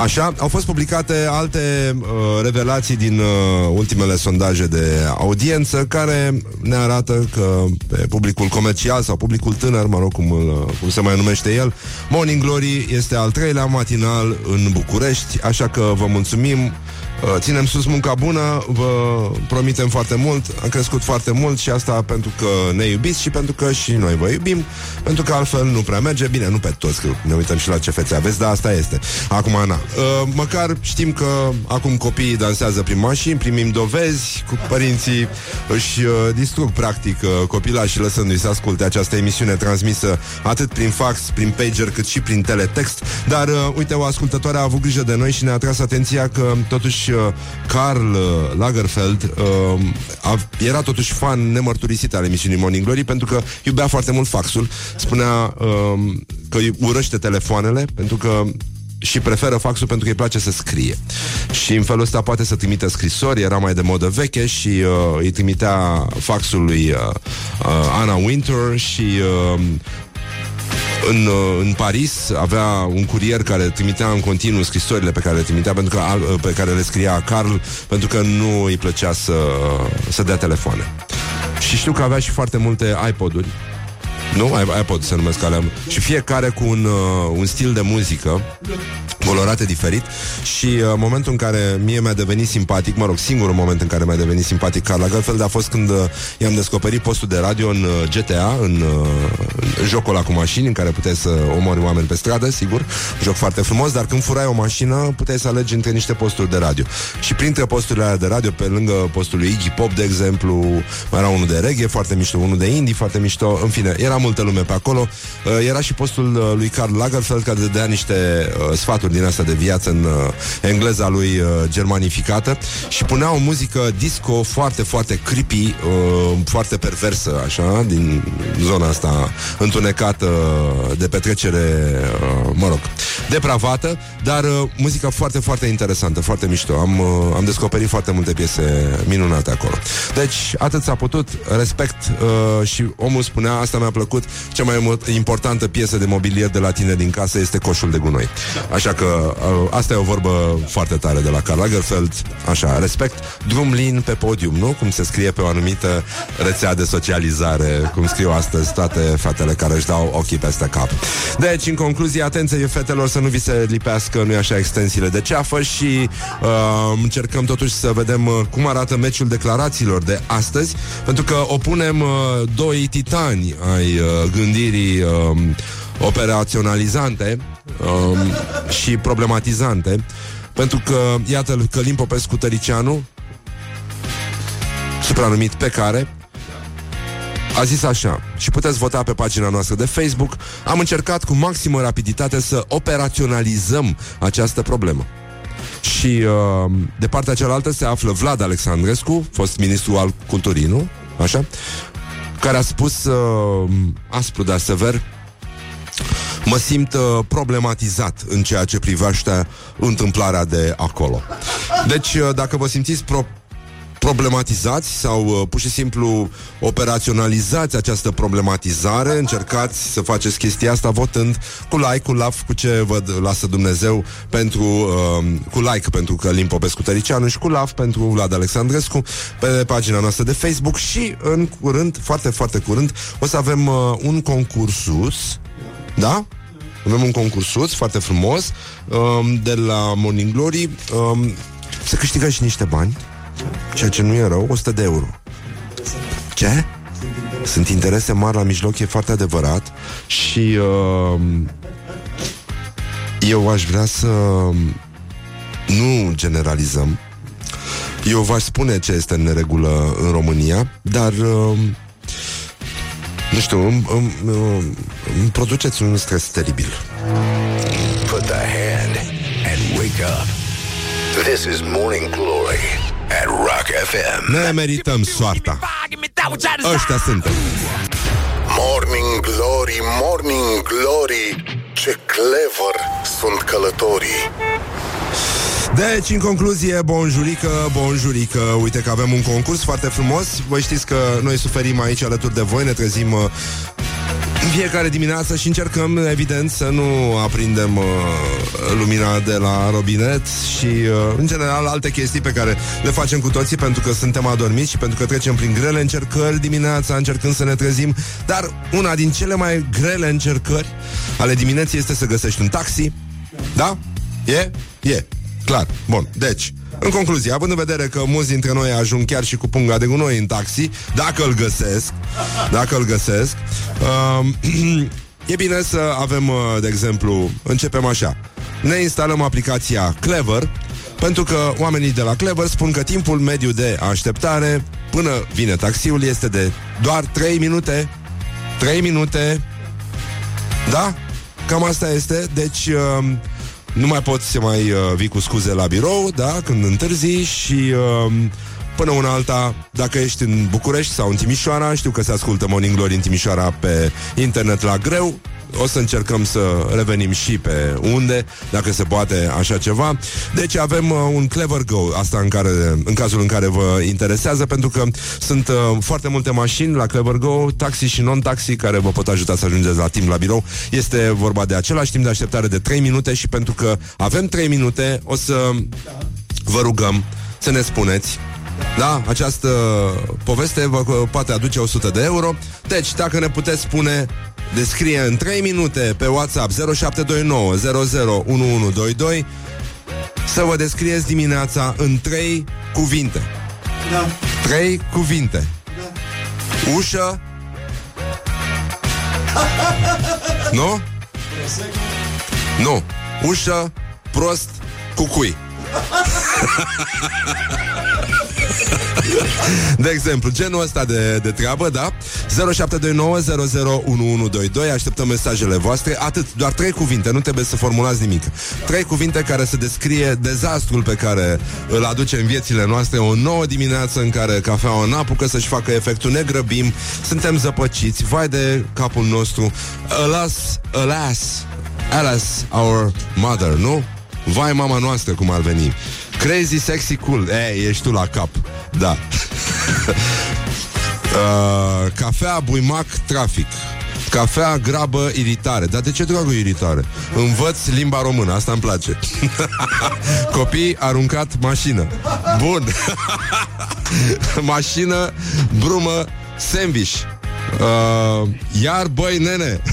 Așa, au fost publicate alte uh, revelații din uh, ultimele sondaje de audiență care ne arată că pe publicul comercial sau publicul tânăr, mă rog cum, îl, cum se mai numește el, Morning Glory este al treilea matinal în București, așa că vă mulțumim Uh, Ținem sus munca bună, vă promitem foarte mult, am crescut foarte mult și asta pentru că ne iubiți și pentru că și noi vă iubim, pentru că altfel nu prea merge. Bine, nu pe toți, că ne uităm și la ce fețe aveți, dar asta este. Acum, na. Uh, măcar știm că acum copiii dansează prin mașini, primim dovezi, cu părinții își uh, distrug practic uh, copilașii lăsându-i să asculte această emisiune transmisă atât prin fax, prin pager, cât și prin teletext. Dar, uh, uite, o ascultătoare a avut grijă de noi și ne-a atras atenția că totuși uh, Carl uh, Lagerfeld uh, a, era totuși fan nemărturisit al emisiunii Morning Glory pentru că iubea foarte mult faxul. Spunea uh, că îi urăște telefoanele pentru că și preferă faxul pentru că îi place să scrie. Și în felul ăsta poate să trimită scrisori, era mai de modă veche și uh, îi trimitea faxul lui uh, uh, Anna Winter și uh, în, uh, în Paris avea un curier care trimitea în continuu scrisorile pe care le trimitea pentru că, uh, pe care le scria Carl pentru că nu îi plăcea să, să dea telefoane. Și știu că avea și foarte multe iPod-uri nu? iPod se numesc alea. Și fiecare cu un, uh, un stil de muzică colorate diferit și uh, momentul în care mie mi-a devenit simpatic, mă rog, singurul moment în care mi-a devenit simpatic Carl Lagerfeld a fost când uh, i-am descoperit postul de radio în uh, GTA, în, uh, în jocul ăla cu mașini, în care puteai să omori oameni pe stradă, sigur, joc foarte frumos, dar când furai o mașină, puteai să alegi între niște posturi de radio. Și printre posturile alea de radio, pe lângă postul lui Iggy Pop, de exemplu, mai era unul de reggae, foarte mișto, unul de indie, foarte mișto, în fine, era multă lume pe acolo. Uh, era și postul uh, lui Karl Lagerfeld, care dădea niște uh, sfaturi din asta de viață în uh, engleza lui uh, germanificată și punea o muzică disco foarte, foarte creepy, uh, foarte perversă, așa, din zona asta întunecată de petrecere, uh, mă rog, depravată, dar uh, muzica foarte, foarte interesantă, foarte mișto. Am, uh, am descoperit foarte multe piese minunate acolo. Deci, atât s-a putut, respect uh, și omul spunea, asta mi-a plăcut, cea mai mo- importantă piesă de mobilier de la tine din casă este coșul de gunoi. Așa că uh, asta e o vorbă foarte tare de la Karl Lagerfeld, așa, respect, drum lin pe podium, nu? Cum se scrie pe o anumită rețea de socializare, cum scriu astăzi toate fetele care își dau ochii peste cap. Deci, în concluzie, atenție fetelor să nu vi se lipească, nu așa, extensiile de ceafă și uh, încercăm totuși să vedem uh, cum arată meciul declarațiilor de astăzi, pentru că opunem uh, doi titani ai uh, gândirii uh, operaționalizante um, și problematizante, pentru că, iată, Călim Popescu Tăricianu, supranumit pe care, a zis așa, și puteți vota pe pagina noastră de Facebook, am încercat cu maximă rapiditate să operaționalizăm această problemă. Și uh, de partea cealaltă se află Vlad Alexandrescu, fost ministru al culturii, nu? Așa? Care a spus uh, aspru, dar sever, mă simt uh, problematizat în ceea ce privește întâmplarea de acolo. Deci, uh, dacă vă simțiți pro- problematizați sau uh, pur și simplu operaționalizați această problematizare, încercați să faceți chestia asta votând cu like, cu love, cu ce vă lasă Dumnezeu pentru, uh, cu like pentru Călim Popescu Tăricianu și cu love pentru Vlad Alexandrescu pe pagina noastră de Facebook și în curând, foarte, foarte curând, o să avem uh, un concursus da? Avem un concursuț foarte frumos um, de la Morning Glory. Um, se câștigă și niște bani, ceea ce nu e rău, 100 de euro. Ce? Sunt interese mari la mijloc, e foarte adevărat și uh, eu aș vrea să nu generalizăm. Eu v-aș spune ce este în neregulă în România, dar uh, nu știu, îmi, îmi, îmi, îmi produceți un stres teribil. Put the hand and wake up. This is Morning Glory at Rock FM. Ne merităm soarta. Ăștia suntem. Morning Glory, Morning Glory Ce clever sunt călătorii Deci, în concluzie, bonjurică, bonjurică Uite că avem un concurs foarte frumos Voi știți că noi suferim aici alături de voi Ne trezim uh, în fiecare dimineață și încercăm, evident, să nu aprindem uh, lumina de la robinet și, uh, în general, alte chestii pe care le facem cu toții pentru că suntem adormiți și pentru că trecem prin grele încercări dimineața, încercând să ne trezim. Dar una din cele mai grele încercări ale dimineții este să găsești un taxi. Da? E? E. Clar. Bun. Deci, în concluzie, având în vedere că mulți dintre noi ajung chiar și cu punga de gunoi în taxi, dacă îl găsesc, dacă îl găsesc, uh, e bine să avem, uh, de exemplu, începem așa. Ne instalăm aplicația Clever, pentru că oamenii de la Clever spun că timpul mediu de așteptare până vine taxiul este de doar 3 minute. 3 minute. Da? Cam asta este. Deci... Uh, nu mai poți să mai uh, vii cu scuze la birou, da, când întârzi și uh, până una alta, dacă ești în București sau în Timișoara, știu că se ascultă Morning Glory în Timișoara pe internet la greu, o să încercăm să revenim și pe unde, dacă se poate așa ceva. Deci avem uh, un Clever Go, asta în, care, în cazul în care vă interesează, pentru că sunt uh, foarte multe mașini la Clever Go, taxi și non-taxi, care vă pot ajuta să ajungeți la timp la birou. Este vorba de același timp de așteptare de 3 minute și pentru că avem 3 minute, o să vă rugăm să ne spuneți da, această poveste vă poate aduce 100 de euro. Deci, dacă ne puteți spune, descrie în 3 minute pe WhatsApp 0729 001122 să vă descrieți dimineața în 3 cuvinte. Da. 3 cuvinte. Ușă. nu? Nu. Ușă, prost, cucui. De exemplu, genul ăsta de, de treabă, da? 0729001122 Așteptăm mesajele voastre Atât, doar trei cuvinte, nu trebuie să formulați nimic Trei cuvinte care să descrie dezastrul pe care îl aduce în viețile noastre O nouă dimineață în care cafeaua n-apucă să-și facă efectul Ne grăbim, suntem zăpăciți Vai de capul nostru Alas, alas, alas our mother, nu? Vai mama noastră cum ar veni Crazy, sexy, cool. Ei, ești tu la cap. Da. Uh, Cafea, buimac, trafic. Cafea, grabă, iritare. Dar de ce dragul iritare? Învăț limba română, asta îmi place. Copii, aruncat, mașină. Bun. Mașină, brumă, sandwich Uh, iar, băi, nene.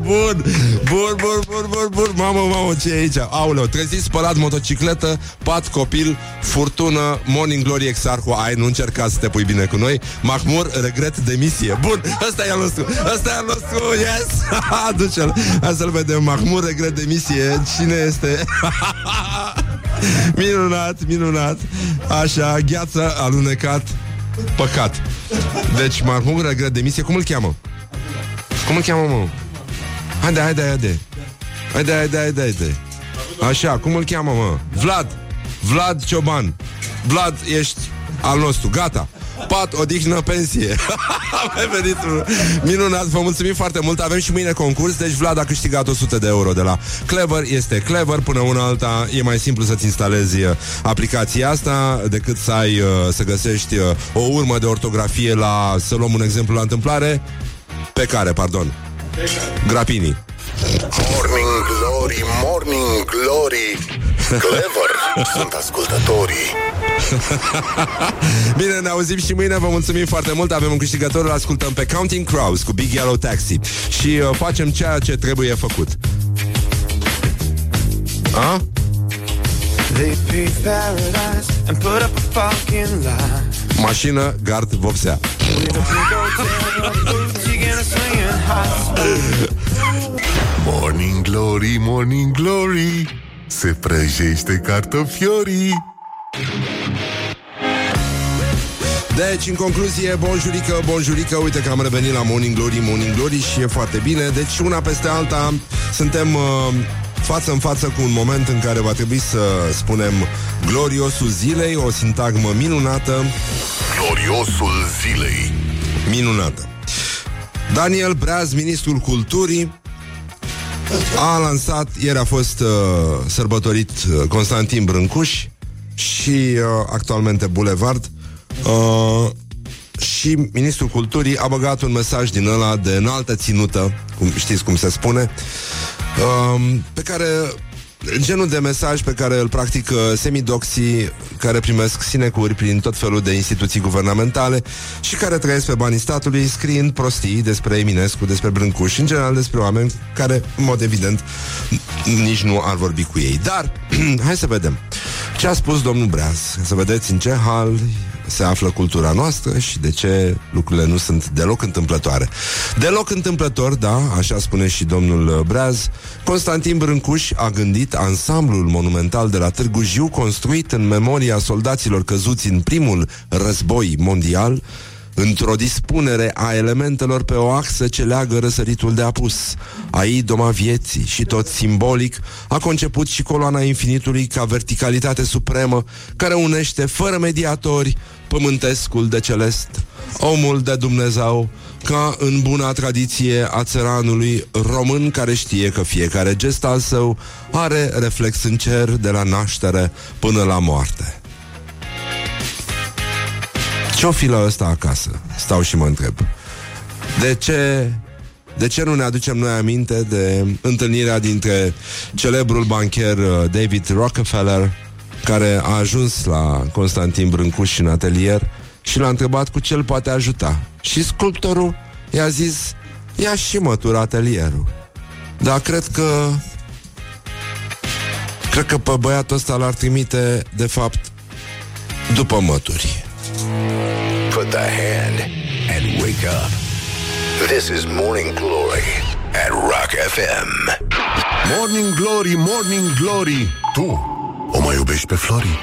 Bun, bun, bun, bun, bun, bun. Mamă, mamă, ce e aici? Aoleu, trezit, spălat, motocicletă Pat, copil, furtună Morning Glory, exarhu Ai, nu încerca să te pui bine cu noi? Mahmur, regret, demisie. Bun, ăsta e al nostru Ăsta e al nostru, yes! Aduce-l, hai să-l vedem. Mahmur, regret, demisie. Cine este? minunat, minunat. Așa, gheață, alunecat Păcat. Deci Mahmur regret demisie Cum îl cheamă? Cum îl cheamă, mă? Haide, haide, haide. Haide, haide, haide, haide. Așa, cum îl cheamă, mă? Vlad. Vlad Cioban. Vlad, ești al nostru, gata Pat, odihnă, pensie. Am venit minunat, vă mulțumim foarte mult. Avem și mâine concurs, deci Vlad a câștigat 100 de euro de la Clever. Este Clever, până una alta. E mai simplu să-ți instalezi uh, aplicația asta Decât să ai, uh, să găsești uh, O urmă de ortografie la Să luăm un exemplu la întâmplare. Pe care, pardon? Grapini Morning Glory, Morning Glory. Clever sunt ascultătorii Bine, ne auzim și mâine, vă mulțumim foarte mult. Avem un câștigător, îl ascultăm pe Counting Crows Cu Big Yellow Taxi. Și uh, facem ceea ce trebuie făcut. A? They paved paradise and put up a fucking lie. Mașină, gard, vopsea. With a big old tail of booty and a swinging hot Morning Glory, Morning Glory Se prăjește cartofiorii Deci, în concluzie, bonjurică, bonjurică Uite că am revenit la Morning Glory, Morning Glory Și e foarte bine. Deci, una peste alta, suntem uh, față în față cu un moment în care va trebui să spunem gloriosul zilei, o sintagmă minunată, Gloriosul zilei. Minunată. Daniel Breaz, ministrul culturii, a lansat, ieri a fost uh, sărbătorit uh, Constantin Brâncuș și uh, actualmente Bulevard uh, și ministrul culturii a băgat un mesaj din ăla de înaltă ținută, cum știți cum se spune, uh, pe care genul de mesaj pe care îl practică semidoxii care primesc sinecuri prin tot felul de instituții guvernamentale și care trăiesc pe banii statului scriind prostii despre Eminescu, despre Brâncuș și în general despre oameni care, în mod evident, nici nu ar vorbi cu ei. Dar, hai să vedem ce a spus domnul Breaz, să vedeți în ce hal se află cultura noastră și de ce lucrurile nu sunt deloc întâmplătoare. Deloc întâmplător, da, așa spune și domnul Breaz, Constantin Brâncuș a gândit ansamblul monumental de la Târgu Jiu construit în memoria soldaților căzuți în primul război mondial într-o dispunere a elementelor pe o axă ce leagă răsăritul de apus, a idoma vieții și tot simbolic, a conceput și coloana infinitului ca verticalitate supremă, care unește fără mediatori pământescul de celest, omul de Dumnezeu, ca în buna tradiție a țăranului român care știe că fiecare gest al său are reflex în cer de la naștere până la moarte. Ce-o fi la ăsta acasă? Stau și mă întreb. De ce de ce nu ne aducem noi aminte de întâlnirea dintre celebrul bancher uh, David Rockefeller, care a ajuns la Constantin Brâncuș în atelier și l-a întrebat cu ce îl poate ajuta. Și sculptorul i-a zis, ia și mătur atelierul. Dar cred că cred că pe băiatul ăsta l-ar trimite, de fapt, după mături. Put the hand and wake up. This is Morning Glory at Rock FM. Morning Glory, Morning Glory Tu o mai iubești pe Flori?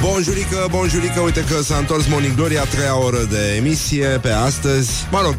Bun jurică, bun jurică, uite că s-a întors Morning Glory a treia oră de emisie pe astăzi. Mă rog,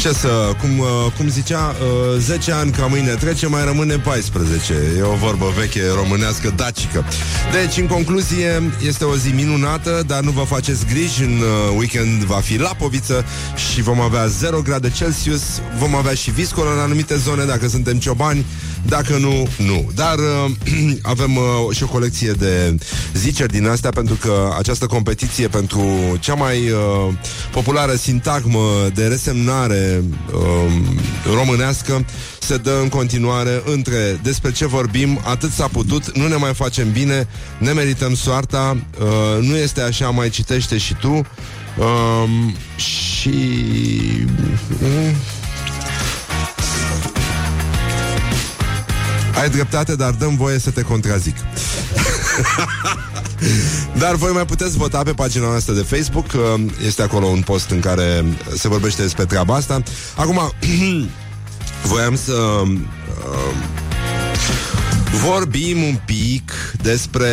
ce să, cum, uh, cum zicea, uh, 10 ani ca mâine trece, mai rămâne 14. E o vorbă veche românească dacică. Deci, în concluzie, este o zi minunată, dar nu vă faceți griji, în uh, weekend va fi lapoviță și vom avea 0 grade Celsius, vom avea și viscol în anumite zone dacă suntem ciobani, dacă nu, nu. Dar uh, avem uh, și o colecție de ziceri din astea pentru că această competiție pentru cea mai uh, populară sintagmă de resemnare uh, românească se dă în continuare între despre ce vorbim, atât s-a putut, nu ne mai facem bine, ne merităm soarta, uh, nu este așa, mai citește și tu. Um, și mm, Ai dreptate, dar dăm voie să te contrazic. Dar voi mai puteți vota pe pagina noastră de Facebook Este acolo un post în care se vorbește despre treaba asta Acum, voiam să uh, vorbim un pic despre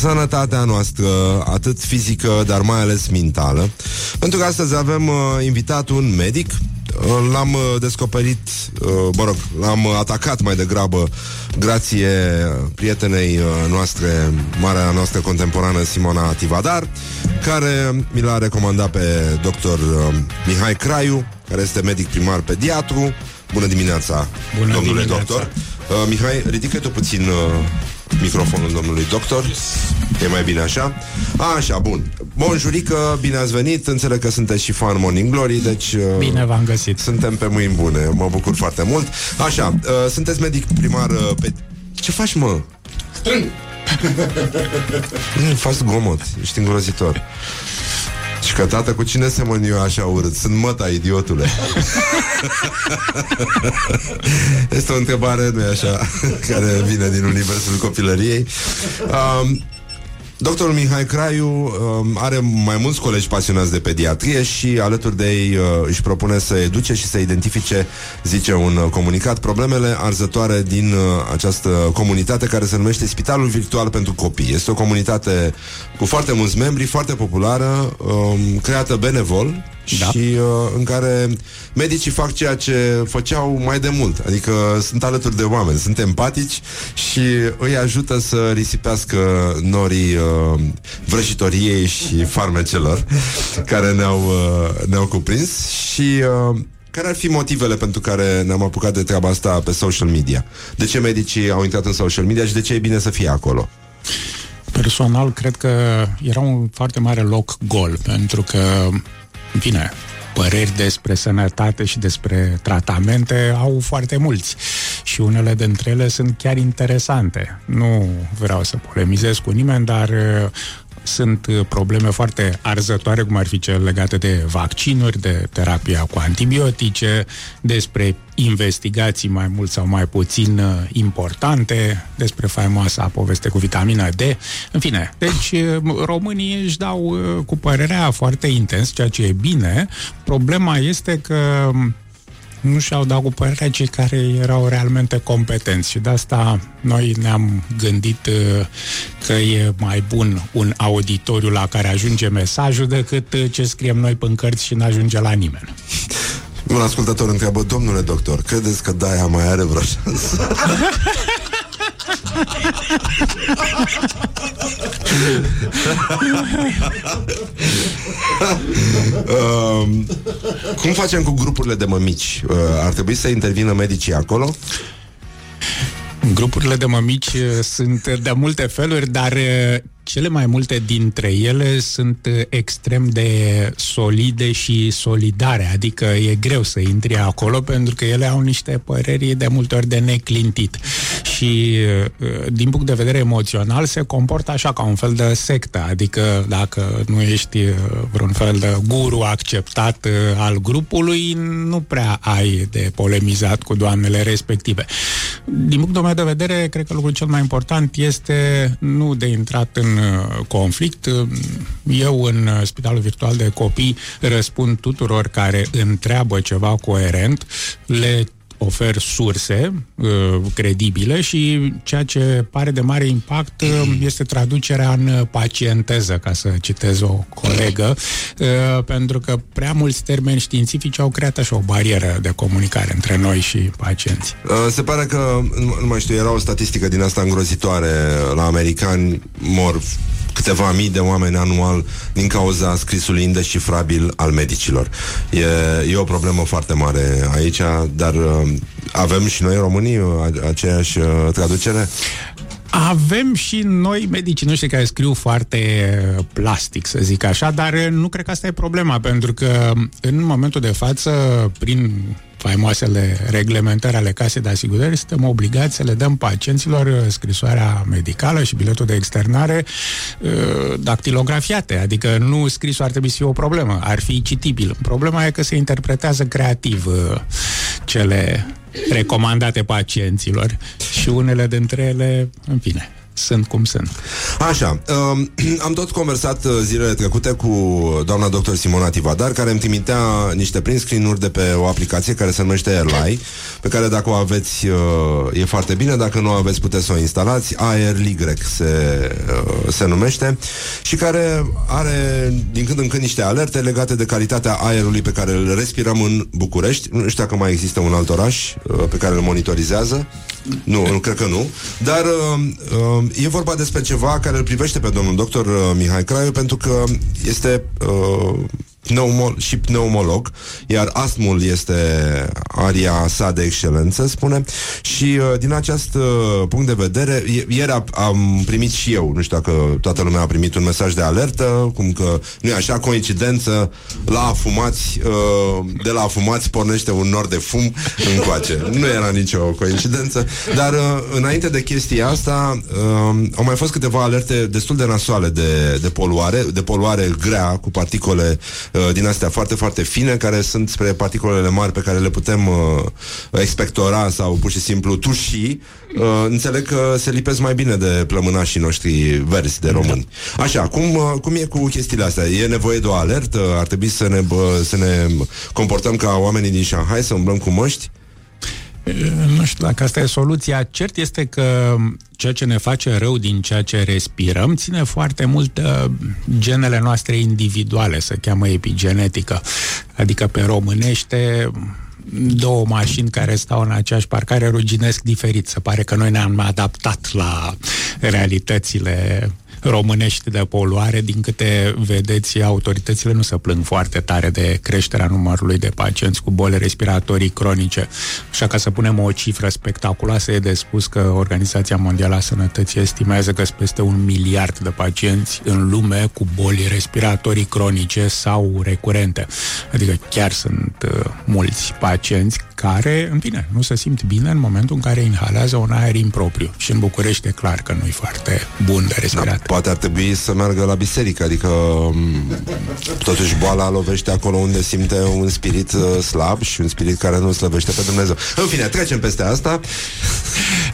sănătatea noastră, atât fizică, dar mai ales mentală. Pentru că astăzi avem uh, invitat un medic L-am uh, descoperit, uh, mă rog, l-am atacat mai degrabă grație prietenei uh, noastre, marea noastră contemporană Simona Tivadar, care mi l-a recomandat pe doctor Mihai Craiu, care este medic primar pediatru. Bună dimineața, Bună domnule dimineața. doctor. Uh, Mihai, ridică tu puțin uh, microfonul domnului doctor. E mai bine așa? A, așa, bun. Bonjurică, bine ați venit. Înțeleg că sunteți și fan Morning Glory, deci... Uh, Bine v-am găsit. Suntem pe mâini bune, mă bucur foarte mult. Așa, uh, sunteți medic primar uh, pe... Ce faci, mă? Nu, faci zgomot, ești îngrozitor. Și că, tată, cu cine semăn eu așa urât? Sunt măta, idiotule. este o întrebare, nu așa, care vine din universul copilăriei. Um, Doctorul Mihai Craiu um, are mai mulți colegi pasionați de pediatrie și alături de ei uh, își propune să educe și să identifice, zice un uh, comunicat, problemele arzătoare din uh, această comunitate care se numește Spitalul Virtual pentru Copii. Este o comunitate cu foarte mulți membri, foarte populară, um, creată benevol Da. și uh, în care medicii fac ceea ce făceau mai de mult, adică sunt alături de oameni, sunt empatici și îi ajută să risipească norii uh, vrăjitoriei și farmecelor care ne-au, uh, ne-au cuprins și uh, care ar fi motivele pentru care ne-am apucat de treaba asta pe social media? De ce medicii au intrat în social media și de ce e bine să fie acolo? Personal, cred că era un foarte mare loc gol, pentru că, în fine, păreri despre sănătate și despre tratamente au foarte mulți și unele dintre ele sunt chiar interesante. Nu vreau să polemizez cu nimeni, dar uh, sunt uh, probleme foarte arzătoare, cum ar fi cele legate de vaccinuri, de terapia cu antibiotice, despre investigații mai mult sau mai puțin uh, importante, despre faimoasa poveste cu vitamina D. În fine, deci uh, românii își dau uh, cu părerea foarte intens, ceea ce e bine. Problema este că um, nu și-au dat cu părerea cei care erau realmente competenți și de asta noi ne-am gândit uh, că e mai bun un auditoriu la care ajunge mesajul decât uh, ce scriem noi pe cărți și n-ajunge la nimeni. Un ascultător întreabă, domnule doctor, credeți că Daia mai are vreo șansă? um, cum facem cu grupurile de mămici? Uh, ar trebui să intervină medicii acolo? Grupurile de mămici uh, sunt de multe feluri, dar uh, cele mai multe dintre ele sunt uh, extrem de solide și solidare, adică e greu să intri acolo pentru că ele au niște păreri de multe ori de neclintit și uh, din punct de vedere emoțional se comportă așa ca un fel de sectă, adică dacă nu ești uh, vreun fel de guru acceptat uh, al grupului, nu prea ai de polemizat cu doamnele respective. Din punctul meu de vedere, cred că lucrul cel mai important este nu de intrat în uh, conflict. Eu, în uh, Spitalul Virtual de Copii, răspund tuturor care întreabă ceva coerent, le ofer surse uh, credibile și ceea ce pare de mare impact uh, este traducerea în pacienteză, ca să citez o colegă, uh, pentru că prea mulți termeni științifici au creat așa o barieră de comunicare între noi și pacienți. Uh, se pare că, nu, nu mai știu, era o statistică din asta îngrozitoare la americani, mor câteva mii de oameni anual din cauza scrisului indescifrabil al medicilor. E, e o problemă foarte mare aici, dar uh, avem și noi românii uh, aceeași uh, traducere? Avem și noi medicii noștri care scriu foarte plastic, să zic așa, dar nu cred că asta e problema, pentru că în momentul de față, prin faimoasele reglementări ale casei de asigurări, suntem obligați să le dăm pacienților scrisoarea medicală și biletul de externare uh, dactilografiate, adică nu scrisul ar trebui să fie o problemă, ar fi citibil. Problema e că se interpretează creativ uh, cele recomandate pacienților și unele dintre ele, în fine, sunt cum sunt. Așa, um, am tot conversat uh, zilele trecute cu doamna doctor Simona Tivadar, care îmi trimitea niște print screen de pe o aplicație care se numește Airly, pe care dacă o aveți uh, e foarte bine, dacă nu o aveți puteți să o instalați, AirLY se, uh, se numește și care are din când în când niște alerte legate de calitatea aerului pe care îl respirăm în București. Nu știu dacă mai există un alt oraș uh, pe care îl monitorizează. Nu, nu cred că nu. Dar uh, uh, e vorba despre ceva care îl privește pe domnul doctor uh, Mihai Craiu pentru că este uh, pneumo- și pneumolog, iar astmul este aria sa de excelență, spune, și uh, din acest uh, punct de vedere, ieri am primit și eu, nu știu dacă toată lumea a primit un mesaj de alertă, cum că nu e așa, coincidență, la afumați, uh, de la afumați pornește un nor de fum încoace. Nu era nicio coincidență, dar uh, înainte de chestia asta, uh, au mai fost câteva alerte destul de nasoale de, de poluare, de poluare grea, cu particole uh, din astea foarte, foarte fine, care sunt spre particulele mari pe care le putem uh, expectora sau pur și simplu tuși, uh, înțeleg că se lipesc mai bine de plămânașii noștri verzi de români. Așa, cum, uh, cum e cu chestiile astea? E nevoie de o alertă? Ar trebui să ne, bă, să ne comportăm ca oamenii din Shanghai, să umblăm cu măști? Nu știu dacă asta e soluția. Cert este că ceea ce ne face rău din ceea ce respirăm ține foarte mult uh, genele noastre individuale, se cheamă epigenetică. Adică pe românește două mașini care stau în aceeași parcare ruginesc diferit. Se pare că noi ne-am adaptat la realitățile românești de poluare. Din câte vedeți, autoritățile nu se plâng foarte tare de creșterea numărului de pacienți cu boli respiratorii cronice. Așa ca să punem o cifră spectaculoasă, e de spus că Organizația Mondială a Sănătății estimează că sunt peste un miliard de pacienți în lume cu boli respiratorii cronice sau recurente. Adică chiar sunt uh, mulți pacienți care, în fine, nu se simt bine în momentul în care inhalează un aer impropriu. Și în București e clar că nu e foarte bun de respirat. Da, poate ar trebui să meargă la biserică, adică totuși boala lovește acolo unde simte un spirit uh, slab și un spirit care nu slăvește pe Dumnezeu. În fine, trecem peste asta.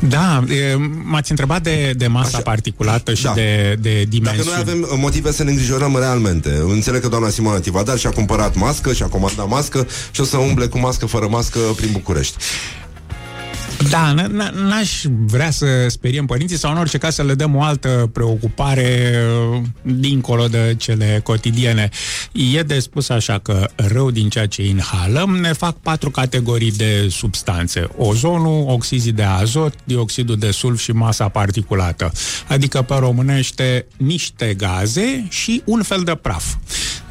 Da, e, m-ați întrebat de, de masa Așa. particulată și da. de, de dimensiuni. Dacă noi avem motive să ne îngrijorăm realmente, înțeleg că doamna Simona Tivadar și-a cumpărat mască și-a comandat mască și o să umble cu mască fără mască prin București. Da, n-aș vrea să speriem părinții sau în orice caz să le dăm o altă preocupare uh, dincolo de cele cotidiene. E de spus așa că rău din ceea ce inhalăm ne fac patru categorii de substanțe. Ozonul, oxizii de azot, dioxidul de sulf și masa particulată. Adică pe românește niște gaze și un fel de praf.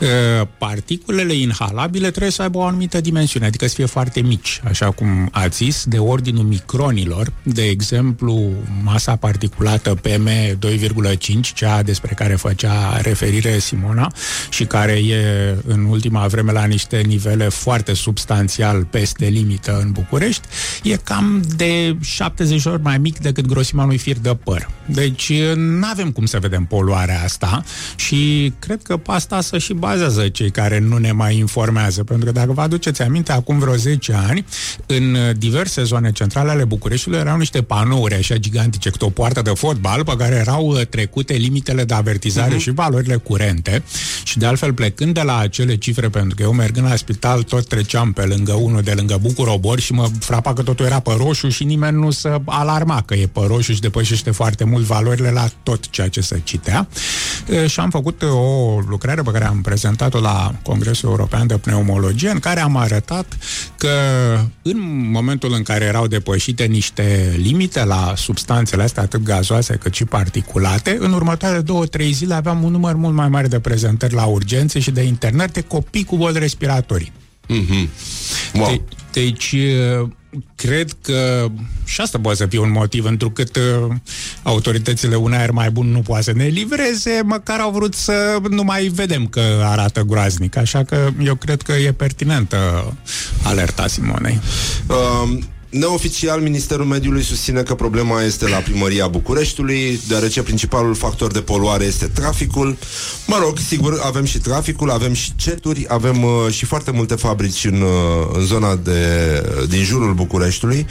Uh, particulele inhalabile trebuie să aibă o anumită dimensiune, adică să fie foarte mici, așa cum ați zis, de ordinul micronilor, de exemplu, masa particulată PM2,5, cea despre care făcea referire Simona și care e în ultima vreme la niște nivele foarte substanțial peste limită în București, e cam de 70 ori mai mic decât grosimea unui fir de păr. Deci nu avem cum să vedem poluarea asta și cred că pe asta să și bazează cei care nu ne mai informează. Pentru că dacă vă aduceți aminte, acum vreo 10 ani, în diverse zone centrale ale Bucureștiului erau niște panouri așa gigantice, cu o poartă de fotbal pe care erau uh, trecute limitele de avertizare uh-huh. și valorile curente. Și de altfel, plecând de la acele cifre, pentru că eu mergând la spital, tot treceam pe lângă unul de lângă Bucurobor și mă frapa că totul era pe roșu și nimeni nu se alarma că e pe roșu și depășește foarte mult valorile la tot ceea ce se citea. Și am făcut o lucrare pe care am prezentat-o la Congresul European de Pneumologie, în care am arătat că în momentul în care erau depășite niște limite la substanțele astea, atât gazoase cât și particulate, în următoarele două, trei zile aveam un număr mult mai mare de prezentări la urgențe și de internări de copii cu boli respiratorii. Mm-hmm. Wow. De- deci, cred că și asta poate să fie un motiv, întrucât uh, autoritățile un aer mai bun nu poate să ne livreze, măcar au vrut să nu mai vedem că arată groaznic. Așa că eu cred că e pertinentă alerta Simonei. Um, Neoficial, Ministerul Mediului susține că problema este la primăria Bucureștiului, deoarece principalul factor de poluare este traficul. Mă rog, sigur, avem și traficul, avem și ceturi, avem uh, și foarte multe fabrici în, uh, în zona de, din jurul Bucureștiului.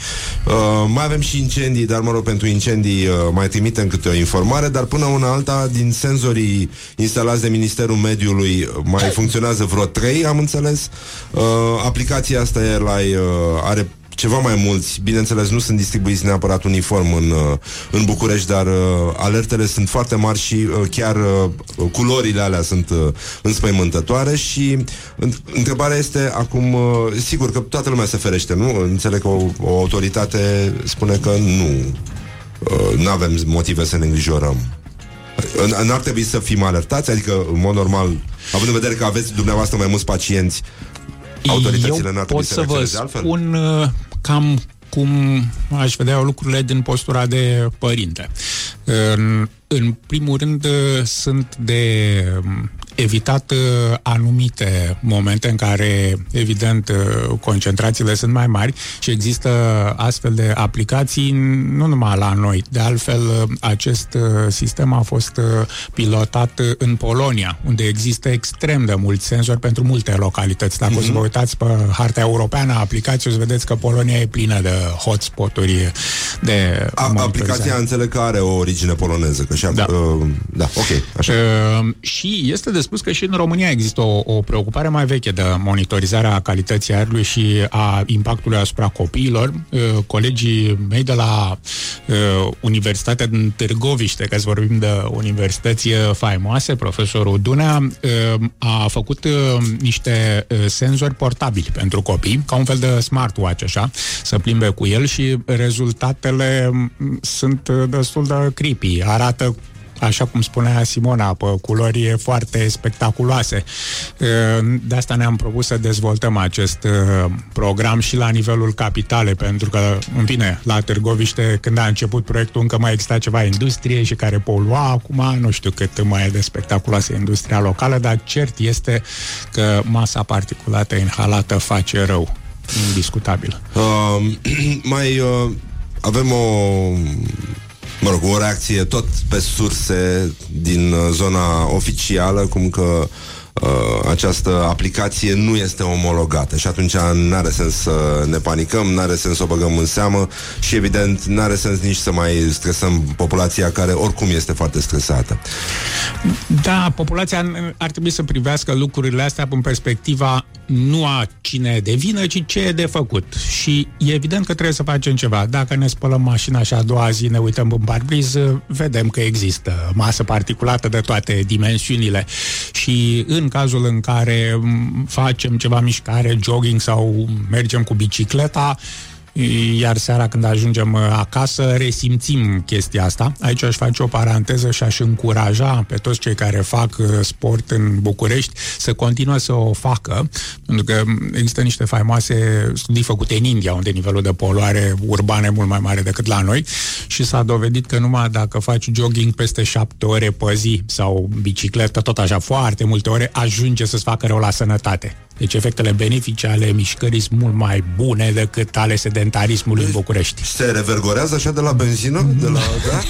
Uh, mai avem și incendii, dar mă rog, pentru incendii uh, mai trimitem câte o informare, dar până una alta, din senzorii instalați de Ministerul Mediului, uh, mai funcționează vreo trei, am înțeles. Uh, aplicația asta e la, uh, are ceva mai mulți, bineînțeles nu sunt distribuiți neapărat uniform în, uh, în București, dar uh, alertele sunt foarte mari și uh, chiar uh, culorile alea sunt uh, înspăimântătoare și în, întrebarea este acum, uh, sigur că toată lumea se ferește, nu? Înțeleg că o, o autoritate spune că nu uh, nu avem motive să ne îngrijorăm. N- N-ar trebui să fim alertați, adică, în mod normal, având în vedere că aveți dumneavoastră mai mulți pacienți, autoritățile Eu n-ar pot trebui să să vă reacționeze altfel? Spun uh, cam cum aș vedea lucrurile din postura de părinte. În, în primul rând, uh, sunt de um, evitat uh, anumite momente în care, evident, uh, concentrațiile sunt mai mari și există astfel de aplicații nu numai la noi. De altfel, uh, acest uh, sistem a fost uh, pilotat uh, în Polonia, unde există extrem de mulți senzori pentru multe localități. Dacă mm-hmm. o să vă uitați pe harta europeană a aplicației, o să vedeți că Polonia e plină de hotspot-uri de A, aplicația înțeleg că are o origine poloneză, că și Da. uh, da, ok, așa. Uh, și este de spus că și în România există o, o preocupare mai veche de monitorizarea calității aerului și a impactului asupra copiilor. Uh, colegii mei de la uh, Universitatea din Târgoviște, ca să vorbim de universități uh, faimoase, profesorul Dunea, uh, a făcut uh, niște uh, senzori portabili pentru copii, ca un fel de smartwatch, așa, să plimbe cu el și rezultatele mm, sunt uh, destul de creepy. Arată așa cum spunea Simona, pe culori foarte spectaculoase. De asta ne-am propus să dezvoltăm acest uh, program și la nivelul capitale, pentru că, în fine, la Târgoviște, când a început proiectul, încă mai exista ceva industrie și care polua. Acum nu știu cât mai e de spectaculoasă industria locală, dar cert este că masa particulată inhalată face rău. Indiscutabil. Uh, mai uh, avem o mă rog, o reacție tot pe surse din uh, zona oficială, cum că uh, această aplicație nu este omologată și atunci nu are sens să ne panicăm, nu are sens să o băgăm în seamă și evident nu are sens nici să mai stresăm populația care oricum este foarte stresată. Da, populația ar trebui să privească lucrurile astea în perspectiva nu a cine e de vină, ci ce e de făcut. Și e evident că trebuie să facem ceva. Dacă ne spălăm mașina și a doua zi ne uităm în parbriz, vedem că există masă particulată de toate dimensiunile. Și în cazul în care m, facem ceva mișcare, jogging sau mergem cu bicicleta, iar seara când ajungem uh, acasă resimțim chestia asta. Aici aș face o paranteză și aș încuraja pe toți cei care fac uh, sport în București să continuă să o facă, pentru că există niște faimoase studii făcute în India, unde nivelul de poluare urbană e mult mai mare decât la noi și s-a dovedit că numai dacă faci jogging peste șapte ore pe zi sau bicicletă, tot așa foarte multe ore, ajunge să-ți facă rău la sănătate. Deci efectele benefice ale mișcării sunt mult mai bune decât ale sedentarismului în București. Se revergorează așa de la benzină? De la, da?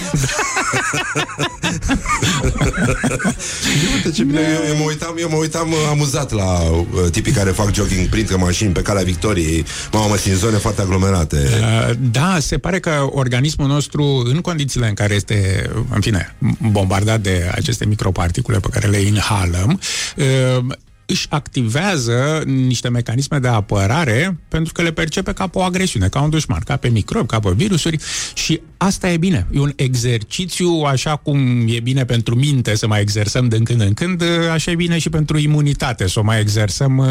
Ce bine, eu, eu, mă uitam, eu mă uitam uh, amuzat la uh, tipii care fac jogging printre mașini pe calea Victoriei. Mamă, mă, în zone foarte aglomerate. Uh, da, se pare că organismul nostru, în condițiile în care este, în fine, bombardat de aceste microparticule pe care le inhalăm, uh, își activează niște mecanisme de apărare pentru că le percepe ca pe o agresiune, ca un dușman, ca pe microbi, ca pe virusuri și asta e bine. E un exercițiu, așa cum e bine pentru minte să mai exersăm din când în când, așa e bine și pentru imunitate, să o mai exersăm uh,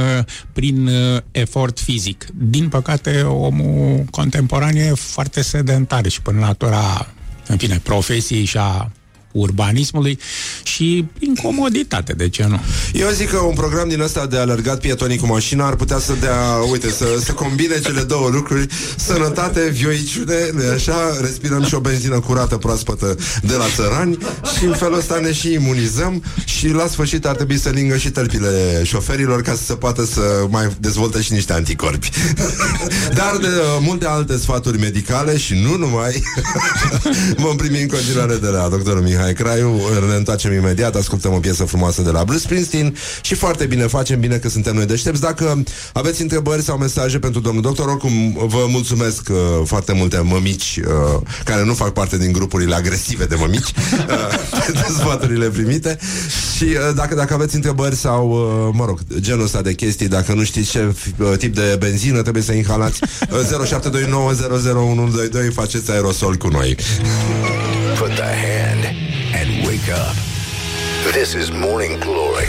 prin uh, efort fizic. Din păcate, omul contemporan e foarte sedentar și până la tura, în fine, profesiei și a urbanismului și prin comoditate, de ce nu? Eu zic că un program din ăsta de alergat pietonii cu mașina ar putea să dea, uite, să, să combine cele două lucruri, sănătate, vioiciune, nu așa, respirăm și o benzină curată, proaspătă de la țărani și în felul ăsta ne și imunizăm și la sfârșit ar trebui să lingă și tălpile șoferilor ca să se poată să mai dezvolte și niște anticorpi. Dar de uh, multe alte sfaturi medicale și nu numai vom primi în continuare de la doctorul Mihai Mihai Craiu Ne întoarcem imediat, ascultăm o piesă frumoasă de la Bruce Springsteen Și foarte bine facem, bine că suntem noi deștepți. Dacă aveți întrebări sau mesaje pentru domnul doctor Oricum vă mulțumesc uh, foarte multe mămici uh, Care nu fac parte din grupurile agresive de mămici uh, Dezbaterile primite. Și uh, dacă, dacă aveți întrebări sau, uh, mă rog, genul ăsta de chestii Dacă nu știți ce uh, tip de benzină trebuie să inhalați uh, 0729001122 Faceți aerosol cu noi up. This is Morning Glory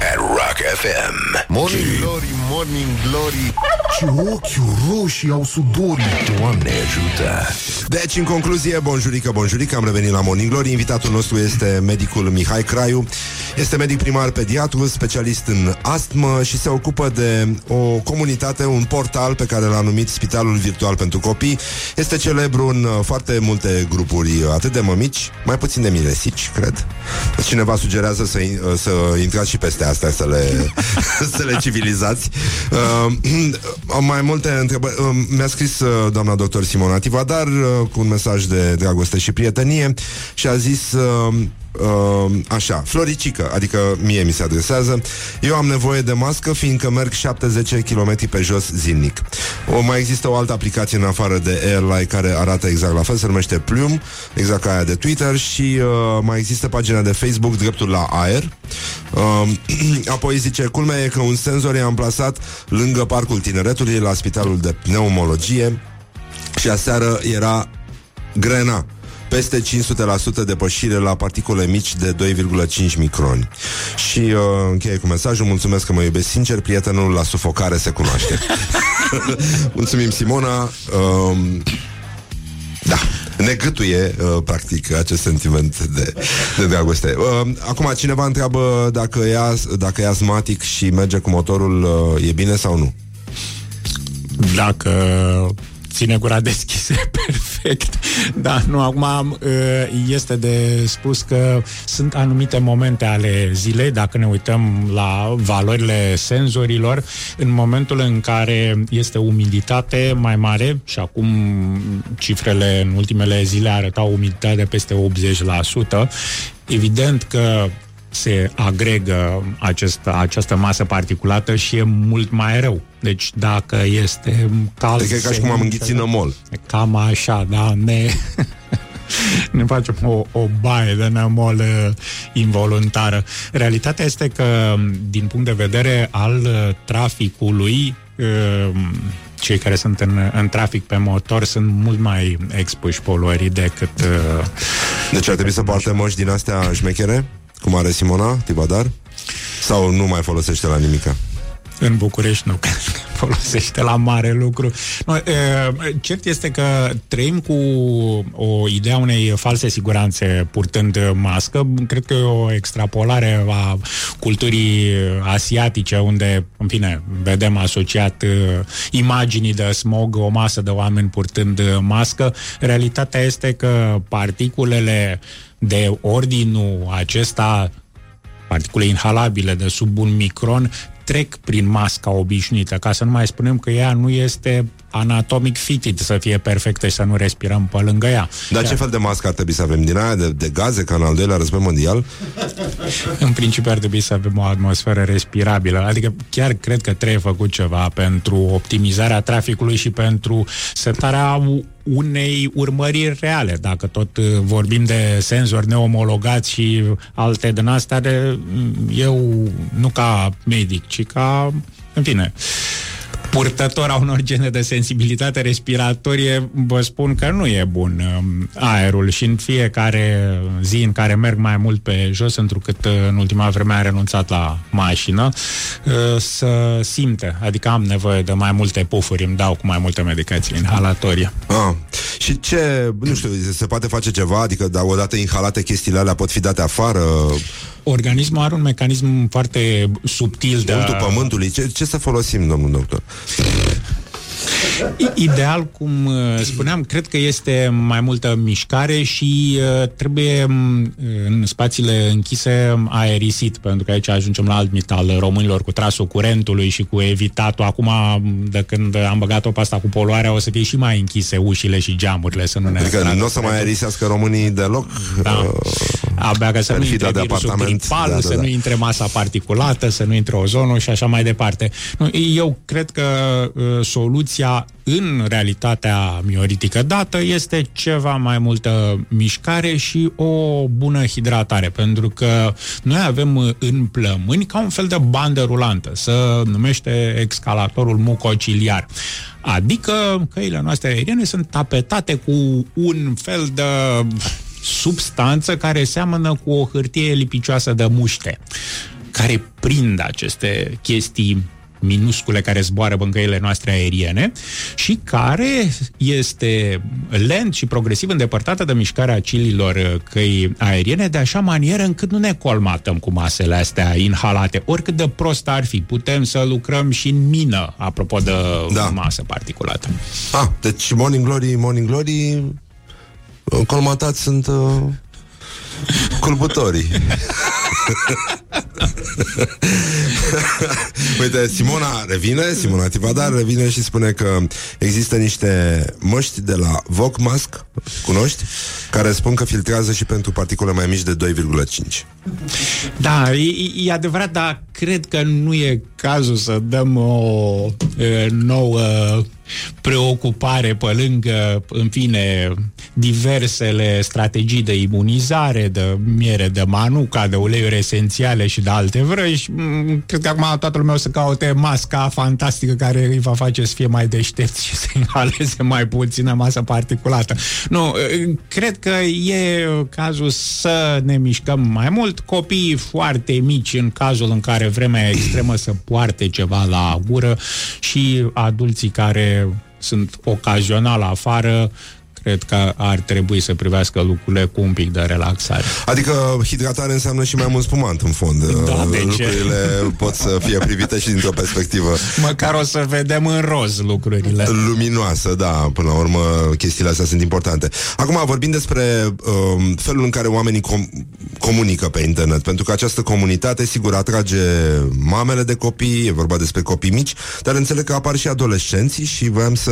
at Rock FM. Morning Glory, Morning Glory Ce ochi roșii au sudorii Doamne ajută! Deci, în concluzie, bonjurică, bonjurică, am revenit la Morning Glory. Invitatul nostru este medicul Mihai Craiu. Este medic primar pediatru, specialist în astmă și se ocupă de o comunitate, un portal pe care l-a numit Spitalul Virtual pentru Copii. Este celebru în uh, foarte multe grupuri, uh, atât de mămici, mai puțin de miresici, cred. Cineva sugerează să, uh, să intrați și peste astea, să le, să le civilizați. Uh, am mai multe întrebări. Uh, mi-a scris uh, doamna doctor Simona Tivadar uh, cu un mesaj de dragoste și prietenie și a zis... Uh, uh, așa, Floricică, adică mie mi se adresează, eu am nevoie de mască fiindcă merg 70 km pe jos zilnic. O, mai există o altă aplicație în afară de Airline care arată exact la fel, se numește Plum, exact ca aia de Twitter și uh, mai există pagina de Facebook Dreptul la Aer. Uh, apoi zice, culmea e că un senzor e amplasat lângă Parcul Tineretului la Spitalul de Pneumologie și aseară era grena peste 500% depășire la particule mici de 2,5 microni. Și uh, încheie cu mesajul, mulțumesc că mă iubesc sincer, prietenul la sufocare se cunoaște. Mulțumim, Simona. Uh, da, ne gâtuie, uh, practic, acest sentiment de, de dragoste. Uh, acum, cineva întreabă dacă e, dacă e asmatic și merge cu motorul, uh, e bine sau nu? Dacă ține gura deschisă, perfect. Da, nu, acum este de spus că sunt anumite momente ale zilei, dacă ne uităm la valorile senzorilor, în momentul în care este umiditate mai mare, și acum cifrele în ultimele zile arătau umiditate peste 80%, evident că se agregă acest, această masă particulată și e mult mai rău. Deci dacă este cald... Deci e ca și cum am înghițit nămol. Cam așa, da, ne... ne facem o, o baie de nămol uh, involuntară. Realitatea este că, din punct de vedere al uh, traficului, uh, cei care sunt în, în trafic pe motor sunt mult mai expuși poluării decât... Uh, deci ar trebui să poarte măști din astea șmechere? Cum are Simona Tibadar? Sau nu mai folosește la nimica? În București nu folosește la mare lucru. No, e, cert este că trăim cu o idee a unei false siguranțe purtând mască. Cred că e o extrapolare a culturii asiatice, unde, în fine, vedem asociat imaginii de smog, o masă de oameni purtând mască. Realitatea este că particulele de ordinul acesta particule inhalabile de sub un micron trec prin masca obișnuită, ca să nu mai spunem că ea nu este anatomic fitted să fie perfectă și să nu respirăm pe lângă ea. Dar ce fel de mască ar trebui să avem? Din aia de, de gaze, ca în al doilea război mondial? În principiu ar trebui să avem o atmosferă respirabilă. Adică chiar cred că trebuie făcut ceva pentru optimizarea traficului și pentru setarea unei urmăriri reale. Dacă tot uh, vorbim de senzori neomologați și alte din astea, de, eu nu ca medic, ci ca, în fine, purtător a unor gene de sensibilitate respiratorie, vă spun că nu e bun um, aerul și în fiecare zi în care merg mai mult pe jos, întrucât uh, în ultima vreme am renunțat la mașină, uh, să simte, adică am nevoie de mai multe pufuri, îmi dau cu mai multe medicații inhalatorie. Ah. Și ce, nu știu, se poate face ceva? Adică, da, odată inhalate chestiile alea pot fi date afară? Organismul are un mecanism foarte subtil de... Untul pământului. Ce, ce să folosim, domnul doctor? Ideal, cum uh, spuneam, cred că este mai multă mișcare și uh, trebuie uh, în spațiile închise aerisit, pentru că aici ajungem la alt mit al românilor cu trasul curentului și cu evitatul. Acum, de când am băgat-o pe asta cu poluarea, o să fie și mai închise ușile și geamurile, să nu ne... Adică nu o să mai aerisească românii deloc? Da. Uh, Abia că să nu intre de apartament, gripal, da, da, da. să nu intre masa particulată, să nu intre ozonul și așa mai departe. Eu cred că uh, soluția în realitatea mioritică dată este ceva mai multă mișcare și o bună hidratare, pentru că noi avem în plămâni ca un fel de bandă rulantă, să numește excalatorul mucociliar. Adică căile noastre aeriene sunt tapetate cu un fel de substanță care seamănă cu o hârtie lipicioasă de muște, care prind aceste chestii minuscule care zboară băncăile noastre aeriene și care este lent și progresiv îndepărtată de mișcarea cililor căi aeriene de așa manieră încât nu ne colmatăm cu masele astea inhalate. Oricât de prost ar fi, putem să lucrăm și în mină, apropo de da. masă particulată. Ah, deci Morning Glory, Morning Glory colmatați sunt uh, culbutorii. Uite, Simona revine, Simona Tivadar revine și spune că există niște măști de la Vocmask, cunoști? Care spun că filtrează și pentru particule mai mici de 2,5. Da, e, e adevărat, dar cred că nu e cazul să dăm o e, nouă preocupare pe lângă, în fine, diversele strategii de imunizare, de miere de manuca, de uleiuri esențiale și de alte vrăji. Mm, cred că acum toată lumea o să caute masca fantastică care îi va face să fie mai deștepți și să inhaleze mai puțină masă particulată. Nu, cred că e cazul să ne mișcăm mai mult. Copiii foarte mici, în cazul în care vremea e extremă, să poarte ceva la gură și adulții care sunt ocazional afară, cred că ar trebui să privească lucrurile cu un pic de relaxare. Adică hidratare înseamnă și mai mult spumant în fond. Da, de lucrurile ce? pot să fie privite și dintr-o perspectivă. Măcar o să vedem în roz lucrurile. Luminoasă, da, până la urmă chestiile astea sunt importante. Acum vorbim despre um, felul în care oamenii com- comunică pe internet, pentru că această comunitate sigur atrage mamele de copii, e vorba despre copii mici, dar înțeleg că apar și adolescenții și voiam să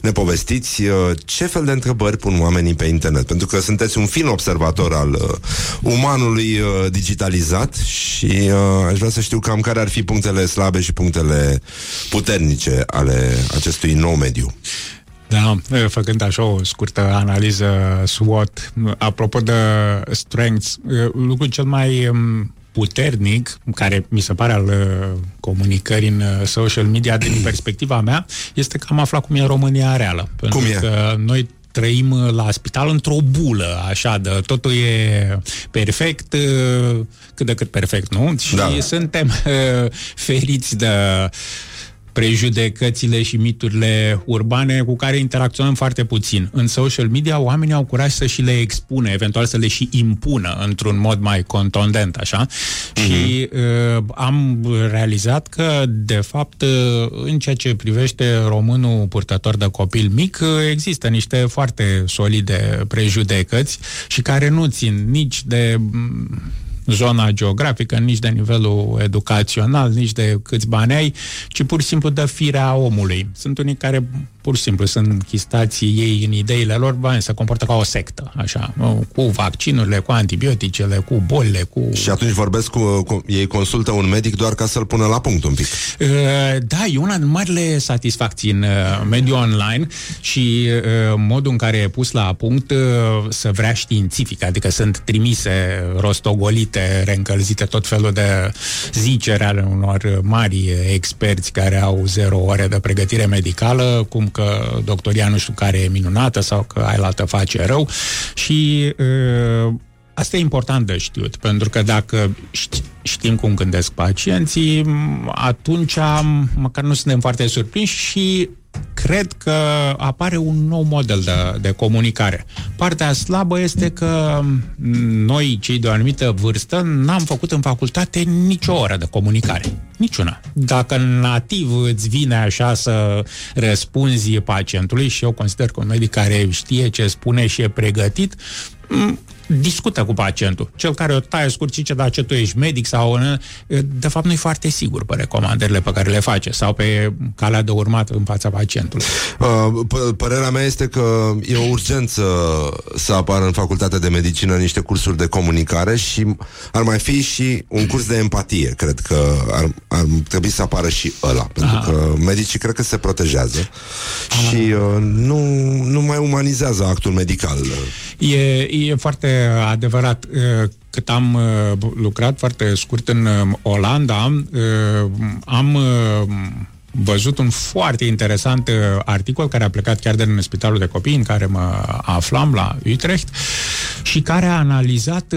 ne povestiți uh, ce fel de întrebări pun oamenii pe internet, pentru că sunteți un fin observator al uh, umanului uh, digitalizat și uh, aș vrea să știu cam care ar fi punctele slabe și punctele puternice ale acestui nou mediu. Da, făcând așa o scurtă analiză SWOT, apropo de strengths, lucrul cel mai um, puternic, care mi se pare al uh, comunicării în uh, social media din perspectiva mea, este că am aflat cum e România reală. Pentru cum e? că noi trăim uh, la spital într-o bulă, așa, de totul e perfect, cât de cât perfect, nu? Și da. suntem feriți de prejudecățile și miturile urbane cu care interacționăm foarte puțin. În social media oamenii au curaj să și le expune, eventual să le și impună într-un mod mai contundent, așa. Mm-hmm. Și uh, am realizat că, de fapt, uh, în ceea ce privește românul purtător de copil mic, uh, există niște foarte solide prejudecăți și care nu țin nici de zona geografică, nici de nivelul educațional, nici de câți bani ai, ci pur și simplu de firea omului. Sunt unii care pur și simplu sunt închistați ei în ideile lor, bani, se comportă ca o sectă, așa, cu vaccinurile, cu antibioticele, cu bolile, cu... Și atunci vorbesc cu, cu ei consultă un medic doar ca să-l pună la punct un pic. Uh, da, e una din marile satisfacții în uh, mediul online și uh, modul în care e pus la punct uh, să vrea științific, adică sunt trimise rostogolite, reîncălzite tot felul de zicere ale unor mari experți care au zero ore de pregătire medicală, cum că doctoria nu știu care e minunată sau că ai altă face rău. Și uh, Asta e important de știut, pentru că dacă știm cum gândesc pacienții, atunci măcar nu suntem foarte surprinși și cred că apare un nou model de, de comunicare. Partea slabă este că noi, cei de o anumită vârstă, n-am făcut în facultate nicio oră de comunicare. Niciuna. Dacă nativ îți vine așa să răspunzi pacientului și eu consider că un medic care știe ce spune și e pregătit, discută cu pacientul. Cel care o taie scurt zice, da, ce tu ești medic sau... De fapt, nu e foarte sigur pe recomandările pe care le face sau pe calea de urmat în fața pacientului. Uh, părerea mea este că e o urgență să apară în facultatea de medicină niște cursuri de comunicare și ar mai fi și un curs de empatie. Cred că ar, ar trebui să apară și ăla. Pentru Aha. că medicii cred că se protejează Aha. și uh, nu, nu mai umanizează actul medical. E, e foarte adevărat. Cât am lucrat foarte scurt în Olanda, am văzut un foarte interesant articol care a plecat chiar de în spitalul de copii în care mă aflam la Utrecht și care a analizat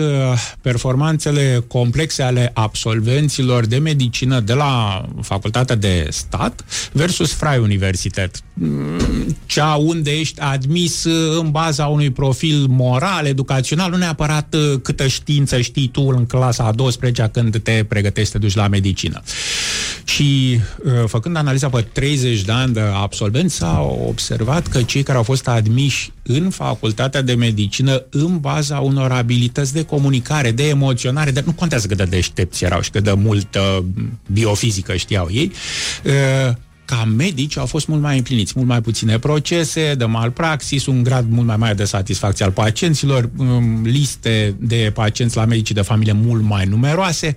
performanțele complexe ale absolvenților de medicină de la facultatea de stat versus Freie Universität cea unde ești admis uh, în baza unui profil moral, educațional, nu neapărat uh, câtă știință știi tu în clasa a 12 când te pregătești să te duci la medicină. Și uh, făcând analiza pe 30 de ani de absolvenți, s-a observat că cei care au fost admiși în facultatea de medicină în baza unor abilități de comunicare, de emoționare, de, nu contează cât de deștepți erau și cât de multă biofizică știau ei, ca medici au fost mult mai împliniți, mult mai puține procese de malpraxis, un grad mult mai mare de satisfacție al pacienților, um, liste de pacienți la medicii de familie mult mai numeroase.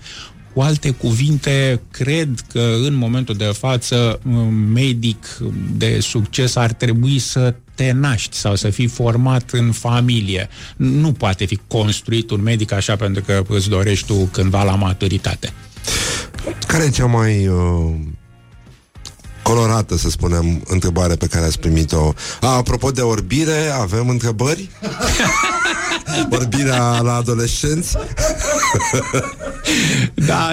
Cu alte cuvinte, cred că în momentul de față un medic de succes ar trebui să te naști sau să fii format în familie. Nu poate fi construit un medic așa pentru că îți dorești tu cândva la maturitate. Care e cea mai uh, colorată, să spunem, întrebare pe care ați primit-o. A, apropo de orbire, avem întrebări? Orbirea la adolescenți? da,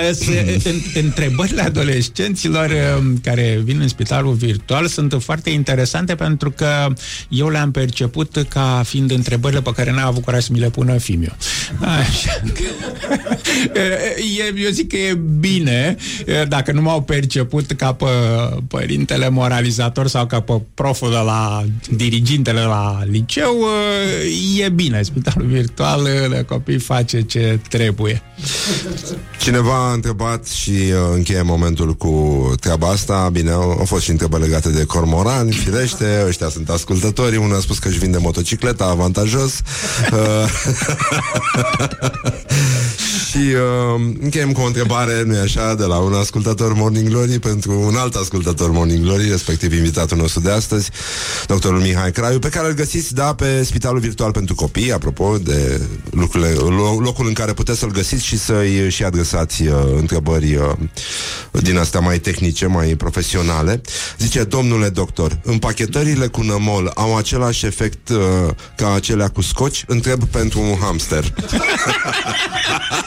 întrebările adolescenților um, care vin în spitalul virtual sunt foarte interesante pentru că eu le-am perceput ca fiind întrebările pe care n-a avut curaj să mi le pună Fimiu. Așa. eu zic că e bine dacă nu m-au perceput ca pe părintele moralizator sau ca pe proful de la dirigintele la liceu, e bine. Spitalul virtual de copii face ce trebuie. Cineva a întrebat și uh, încheie momentul cu treaba asta. Bine, au, au fost și întrebări legate de cormorani, firește, ăștia sunt ascultătorii. Unul a spus că își vinde motocicleta, avantajos. Uh, și uh, încheiem cu o întrebare, nu-i așa, de la un ascultător Morning Glory pentru un alt ascultător Morning Glory, respectiv invitatul nostru de astăzi, doctorul Mihai Craiu, pe care îl găsiți, da, pe Spitalul Virtual pentru Copii, apropo de lucrurile, locul în care puteți să-l găsiți și să-i și adresați uh, întrebări uh, din astea mai tehnice, mai profesionale. Zice, domnule doctor, împachetările cu nămol au același efect uh, ca acelea cu scoci? Întreb pentru un hamster.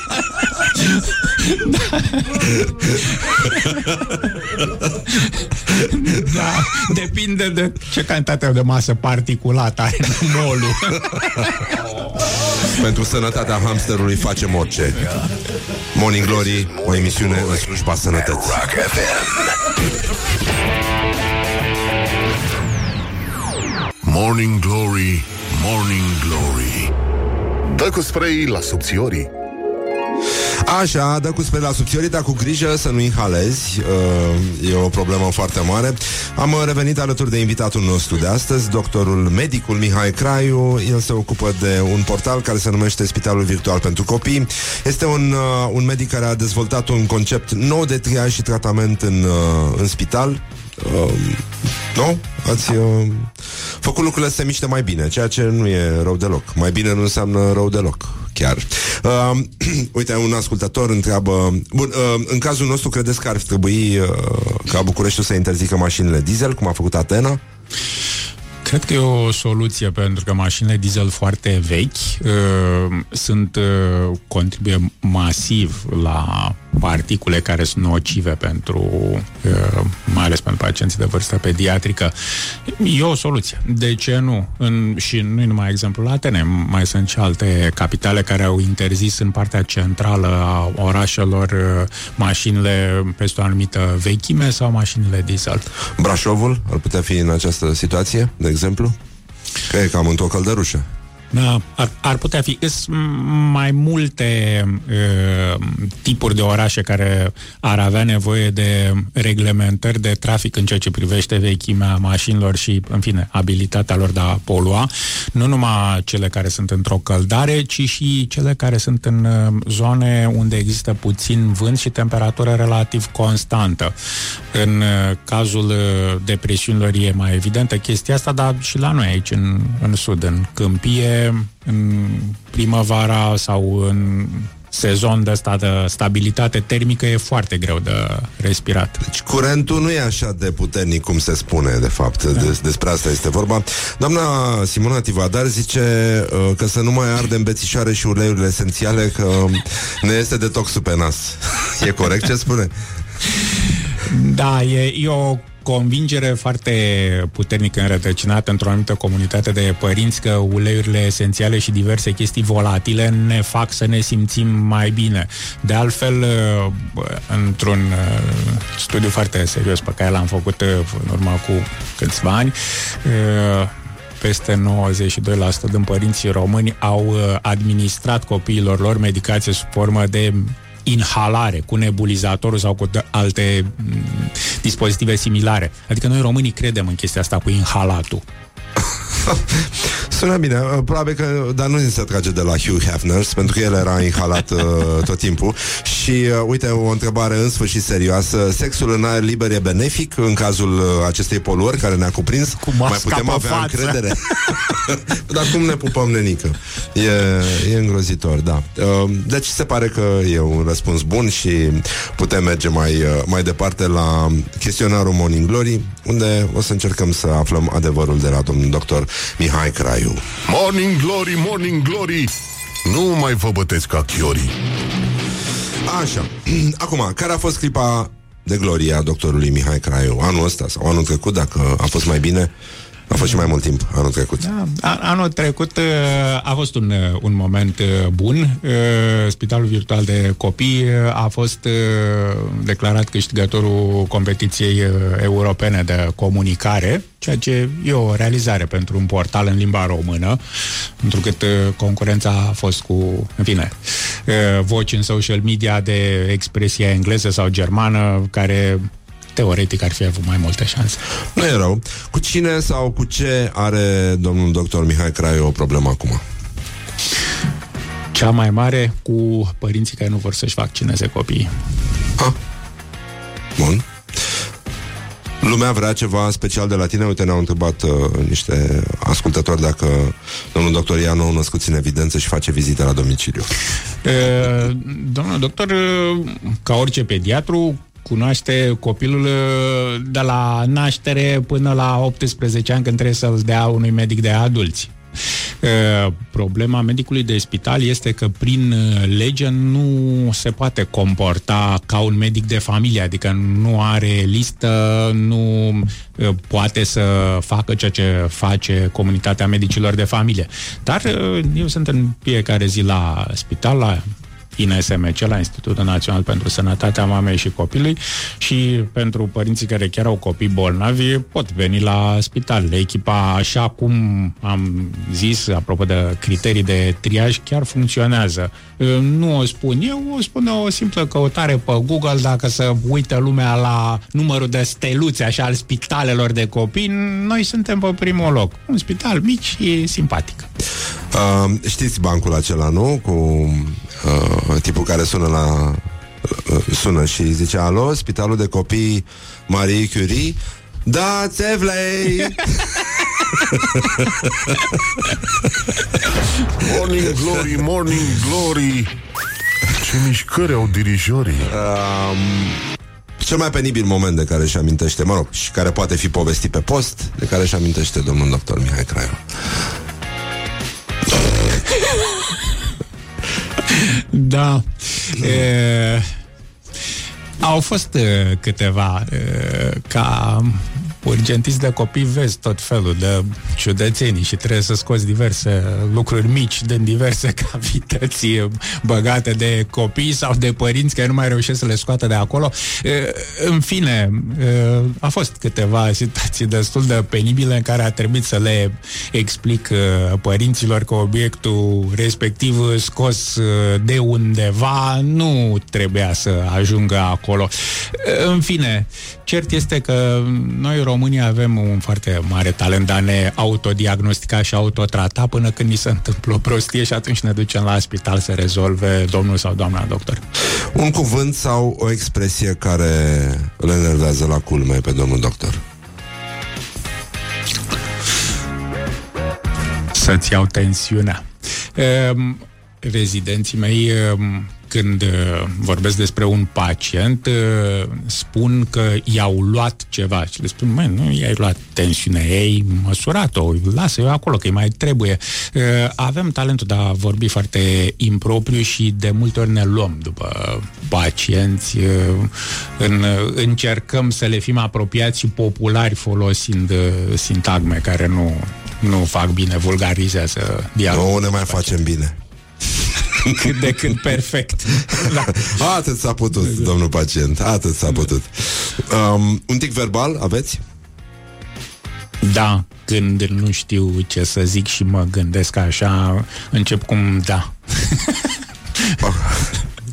da, depinde de ce cantitate de masă particulată are molul. Pentru sănătatea hamsterului facem orice. Morning Glory, o emisiune în slujba sănătății. Morning Glory, Morning Glory Dă cu spray la subțiorii Așa, dă cu spre la subțiorii, dar cu grijă să nu inhalezi. Uh, E o problemă foarte mare. Am uh, revenit alături de invitatul nostru de astăzi Doctorul medicul Mihai Craiu. El se ocupă de un portal care se numește Spitalul Virtual pentru Copii. Este un, uh, un medic care a dezvoltat un concept nou de triaj și tratament în, uh, în spital. Uh, nu? Ați uh, făcut lucrurile să se miște mai bine, ceea ce nu e rău deloc. Mai bine nu înseamnă rău deloc, chiar. Uh, uite, un ascultător întreabă... Bun, uh, în cazul nostru, credeți că ar trebui uh, ca Bucureștiul să interzică mașinile diesel, cum a făcut Atena? Cred că e o soluție pentru că mașinile diesel foarte vechi uh, sunt uh, contribuie masiv la particule care sunt nocive pentru, uh, mai ales pentru pacienții de vârstă pediatrică. E o soluție. De ce nu? În, și nu e numai exemplul Atene, mai sunt și alte capitale care au interzis în partea centrală a orașelor uh, mașinile peste o anumită vechime sau mașinile diesel. Brașovul ar putea fi în această situație, de exemplu? Că e cam într-o căldărușă. Da, ar, ar putea fi. Sunt mai multe uh, tipuri de orașe care ar avea nevoie de reglementări de trafic în ceea ce privește vechimea mașinilor și, în fine, abilitatea lor de a polua. Nu numai cele care sunt într-o căldare, ci și cele care sunt în uh, zone unde există puțin vânt și temperatură relativ constantă. În uh, cazul uh, depresiunilor e mai evidentă chestia asta, dar și la noi aici, în, în sud, în câmpie, în primăvara sau în sezon de ăsta de stabilitate termică e foarte greu de respirat. Deci curentul nu e așa de puternic cum se spune, de fapt. Da. Des, despre asta este vorba. Doamna Simona Tivadar zice uh, că să nu mai ardem bețișoare și uleiurile esențiale, că ne este detoxul pe nas. e corect ce spune? Da, e, e o convingere foarte puternică înrătăcinată într-o anumită comunitate de părinți că uleiurile esențiale și diverse chestii volatile ne fac să ne simțim mai bine. De altfel, într-un uh, studiu foarte serios pe care l-am făcut uh, în urmă cu câțiva ani, uh, peste 92% din părinții români au administrat copiilor lor medicație sub formă de inhalare, cu nebulizatorul sau cu alte m- dispozitive similare. Adică noi românii credem în chestia asta cu inhalatul. Sună bine, uh, probabil că, dar nu se trage de la Hugh Hefner, pentru că el era inhalat uh, tot timpul. Și uh, uite, o întrebare în sfârșit serioasă. Sexul în aer liber e benefic în cazul uh, acestei poluări care ne-a cuprins? Cu Mai putem avea față. încredere? dar cum ne pupăm, nenică? E, e îngrozitor, da. Uh, deci se pare că e un răspuns bun și putem merge mai, uh, mai departe la chestionarul Morning Glory, unde o să încercăm să aflăm adevărul de la domnul doctor Mihai Craiu. Morning Glory, Morning Glory Nu mai vă bătesc ca chiorii Așa. Acum, care a fost clipa de glorie a doctorului Mihai Craiu? Anul ăsta sau anul trecut, dacă a fost mai bine? A fost și mai mult timp anul trecut. Da, a- anul trecut uh, a fost un, uh, un moment uh, bun. Uh, Spitalul Virtual de Copii uh, a fost uh, declarat câștigătorul competiției uh, europene de comunicare, ceea ce e o realizare pentru un portal în limba română, pentru că concurența a fost cu, în fine, uh, voci în social media de expresie engleză sau germană, care teoretic ar fi avut mai multe șanse. Nu e rău. Cu cine sau cu ce are domnul doctor Mihai Craiu o problemă acum? Cea mai mare cu părinții care nu vor să-și vaccineze copiii. Ha? Bun. Lumea vrea ceva special de la tine? Uite, ne-au întrebat uh, niște ascultători dacă domnul doctor ia nou născuți în evidență și face vizite la domiciliu. Uh, domnul doctor, uh, ca orice pediatru, cunoaște copilul uh, de la naștere până la 18 ani când trebuie să-l dea unui medic de adulți. Uh, Problema medicului de spital este că prin uh, lege nu se poate comporta ca un medic de familie, adică nu are listă, nu uh, poate să facă ceea ce face comunitatea medicilor de familie. Dar uh, eu sunt în fiecare zi la spital, la INSMC, la Institutul Național pentru Sănătatea Mamei și Copilului și pentru părinții care chiar au copii bolnavi pot veni la spital. Echipa, așa cum am zis, apropo de criterii de triaj, chiar funcționează. Nu o spun eu, o spune o simplă căutare pe Google, dacă să uită lumea la numărul de steluțe așa al spitalelor de copii, noi suntem pe primul loc. Un spital mic și simpatic. Uh, știți bancul acela, nu? Cu uh, tipul care sună la uh, sună și zice Alo, spitalul de copii Marie Curie? Da, Țevlei Morning Glory, Morning Glory. Ce mișcări au dirijorii. Um, Cel mai penibil moment de care își amintește Mă rog, și care poate fi povestit pe post De care își amintește domnul doctor Mihai Craiu Da. E, au fost e, câteva e, ca urgentist de copii vezi tot felul de ciudățenii și trebuie să scoți diverse lucruri mici din diverse cavități băgate de copii sau de părinți care nu mai reușesc să le scoată de acolo. În fine, a fost câteva situații destul de penibile în care a trebuit să le explic părinților că obiectul respectiv scos de undeva nu trebuia să ajungă acolo. În fine, cert este că noi românii avem un foarte mare talent de a ne autodiagnostica și autotrata până când ni se întâmplă o prostie și atunci ne ducem la spital să rezolve domnul sau doamna doctor. Un cuvânt sau o expresie care îl enervează la culme pe domnul doctor? Să-ți iau tensiunea. Um, rezidenții mei um, când uh, vorbesc despre un pacient, uh, spun că i-au luat ceva și le spun, măi, nu i-ai luat tensiunea ei, măsurat-o, lasă-o acolo, că îi mai trebuie. Uh, avem talentul de a vorbi foarte impropriu și de multe ori ne luăm după pacienți, în, încercăm să le fim apropiați și populari folosind sintagme care nu, nu fac bine, vulgarizează dialogul. Nu ne mai facem bine. Cât de cât perfect. da. Atât s-a putut, domnul pacient, atât s-a putut. Um, un tic verbal aveți? Da, când nu știu ce să zic și mă gândesc așa, încep cum da.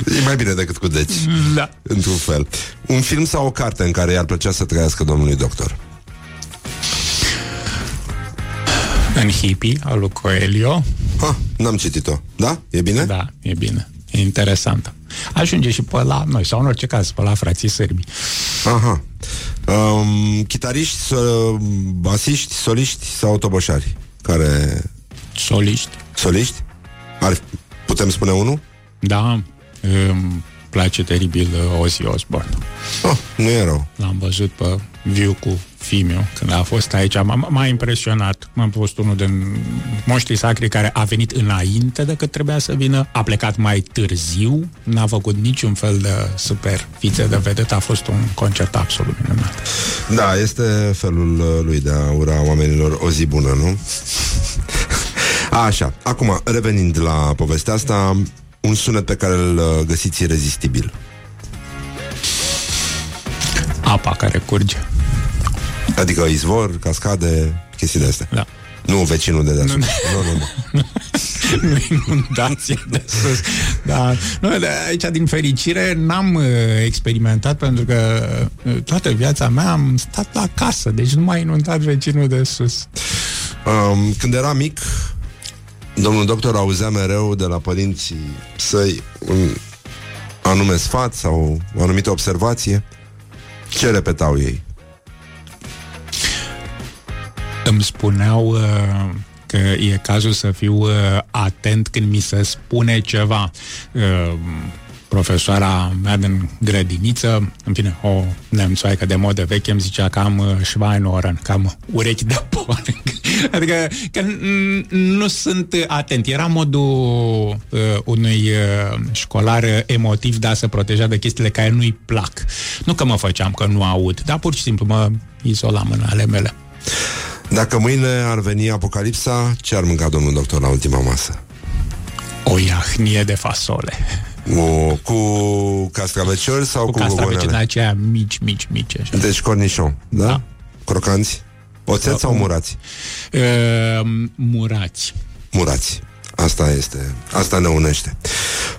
E mai bine decât cu deci. Da. Într-un fel. Un film sau o carte în care i-ar plăcea să trăiască domnului doctor? În hippie, al lui Coelho. Ha, n-am citit-o. Da? E bine? Da, e bine. E interesantă. Ajunge și pe la noi, sau în orice caz, pe la frații sârbi. Aha. Um, chitariști, so, basiști, soliști sau toboșari? Care... Soliști. Soliști? Ar, putem spune unul? Da. Îmi place teribil uh, Ozzy Osbourne. Oh, nu e rău. L-am văzut pe viu cu Fimiu, când a fost aici, m-a, m-a impresionat. M-am fost unul din moștrii sacri care a venit înainte decât trebuia să vină, a plecat mai târziu, n-a făcut niciun fel de super fițe de vedet, a fost un concert absolut minunat. Da, este felul lui de a ura oamenilor o zi bună, nu? Așa, acum, revenind la povestea asta, un sunet pe care îl găsiți irezistibil. Apa care curge. Adică izvor, cascade, chestii de astea. Da. Nu vecinul de deasupra. Nu, nu, nu. nu. nu inundație de sus. Da. Nu, de aici, din fericire, n-am uh, experimentat pentru că uh, toată viața mea am stat la casă, deci nu m-a inundat vecinul de sus. Um, când era mic, domnul doctor auzea mereu de la părinții săi un anume sfat sau o anumită observație. Ce repetau ei? Îmi spuneau uh, că e cazul să fiu uh, atent când mi se spune ceva. Uh, profesoara mea din grădiniță, în fine, o nemțoaică de modă veche, îmi zicea că am uh, Schweinohren, că am urechi de porc. adică că nu sunt atent. Era modul uh, unui uh, școlar emotiv de a se proteja de chestiile care nu-i plac. Nu că mă făceam că nu aud, dar pur și simplu mă izolam în ale mele. Dacă mâine ar veni apocalipsa, ce ar mânca domnul doctor la ultima masă? O iahnie de fasole. O, cu castraveciori sau Cu cu, castravece de gogonele? aceea mici, mici, mici. Așa. Deci cornișon, da? Da. Crocanți? Oțet sau murați? Uh, murați. Murați. Asta este. Asta ne unește.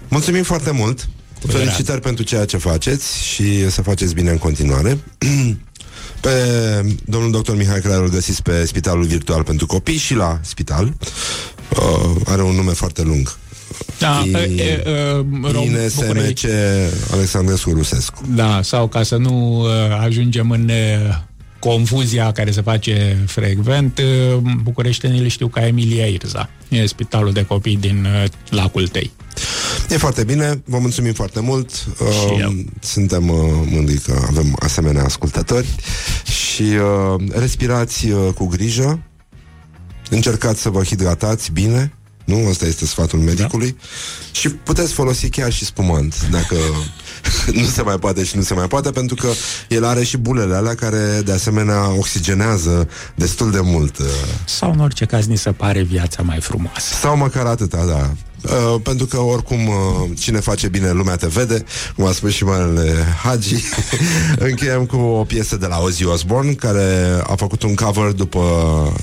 Mulțumim foarte mult. Felicitări pentru ceea ce faceți și să faceți bine în continuare. Pe domnul doctor Mihai Clar îl găsiți pe Spitalul Virtual pentru Copii și la spital. Uh, are un nume foarte lung. Da, I- e, e, uh, Rom- INSMC București. Alexandrescu Rusescu. Da, sau ca să nu uh, ajungem în uh, confuzia care se face frecvent, uh, bucureștenii îl știu ca Emilia Irza. E spitalul de copii din uh, lacul Tei. E foarte bine, vă mulțumim foarte mult. Și eu. Uh, suntem uh, mândri că avem asemenea ascultători și uh, respirați uh, cu grijă. Încercați să vă hidratați bine. Nu? Asta este sfatul medicului. Da. Și puteți folosi chiar și spumant, dacă nu se mai poate și nu se mai poate, pentru că el are și bulele alea care, de asemenea, oxigenează destul de mult. Uh, Sau în orice caz ni se pare viața mai frumoasă. sau măcar atâta, da. Uh, pentru că oricum uh, cine face bine lumea te vede cum a spus și marele Hagi. Încheiem cu o piesă de la Ozzy Osbourne care a făcut un cover după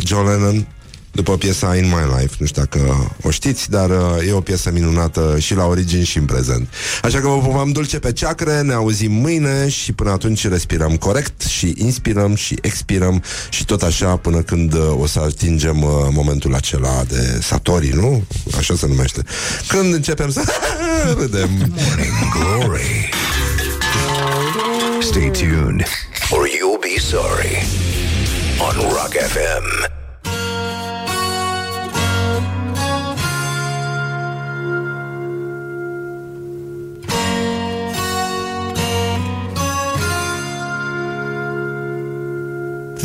John Lennon după piesa In My Life, nu știu dacă o știți, dar uh, e o piesă minunată și la origini și în prezent. Așa că vă pupăm dulce pe ceacre, ne auzim mâine și până atunci respirăm corect și inspirăm și expirăm și tot așa până când uh, o să atingem uh, momentul acela de satori, nu? Așa se numește. Când începem să râdem. Morning Glory. Stay tuned, or you'll be sorry. On Rock FM.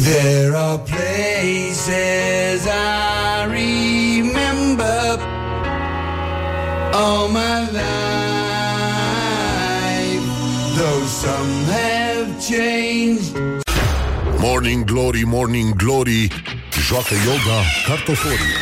There are places I remember all my life, though some have changed. Morning Glory, Morning Glory Joacă yoga cartoforii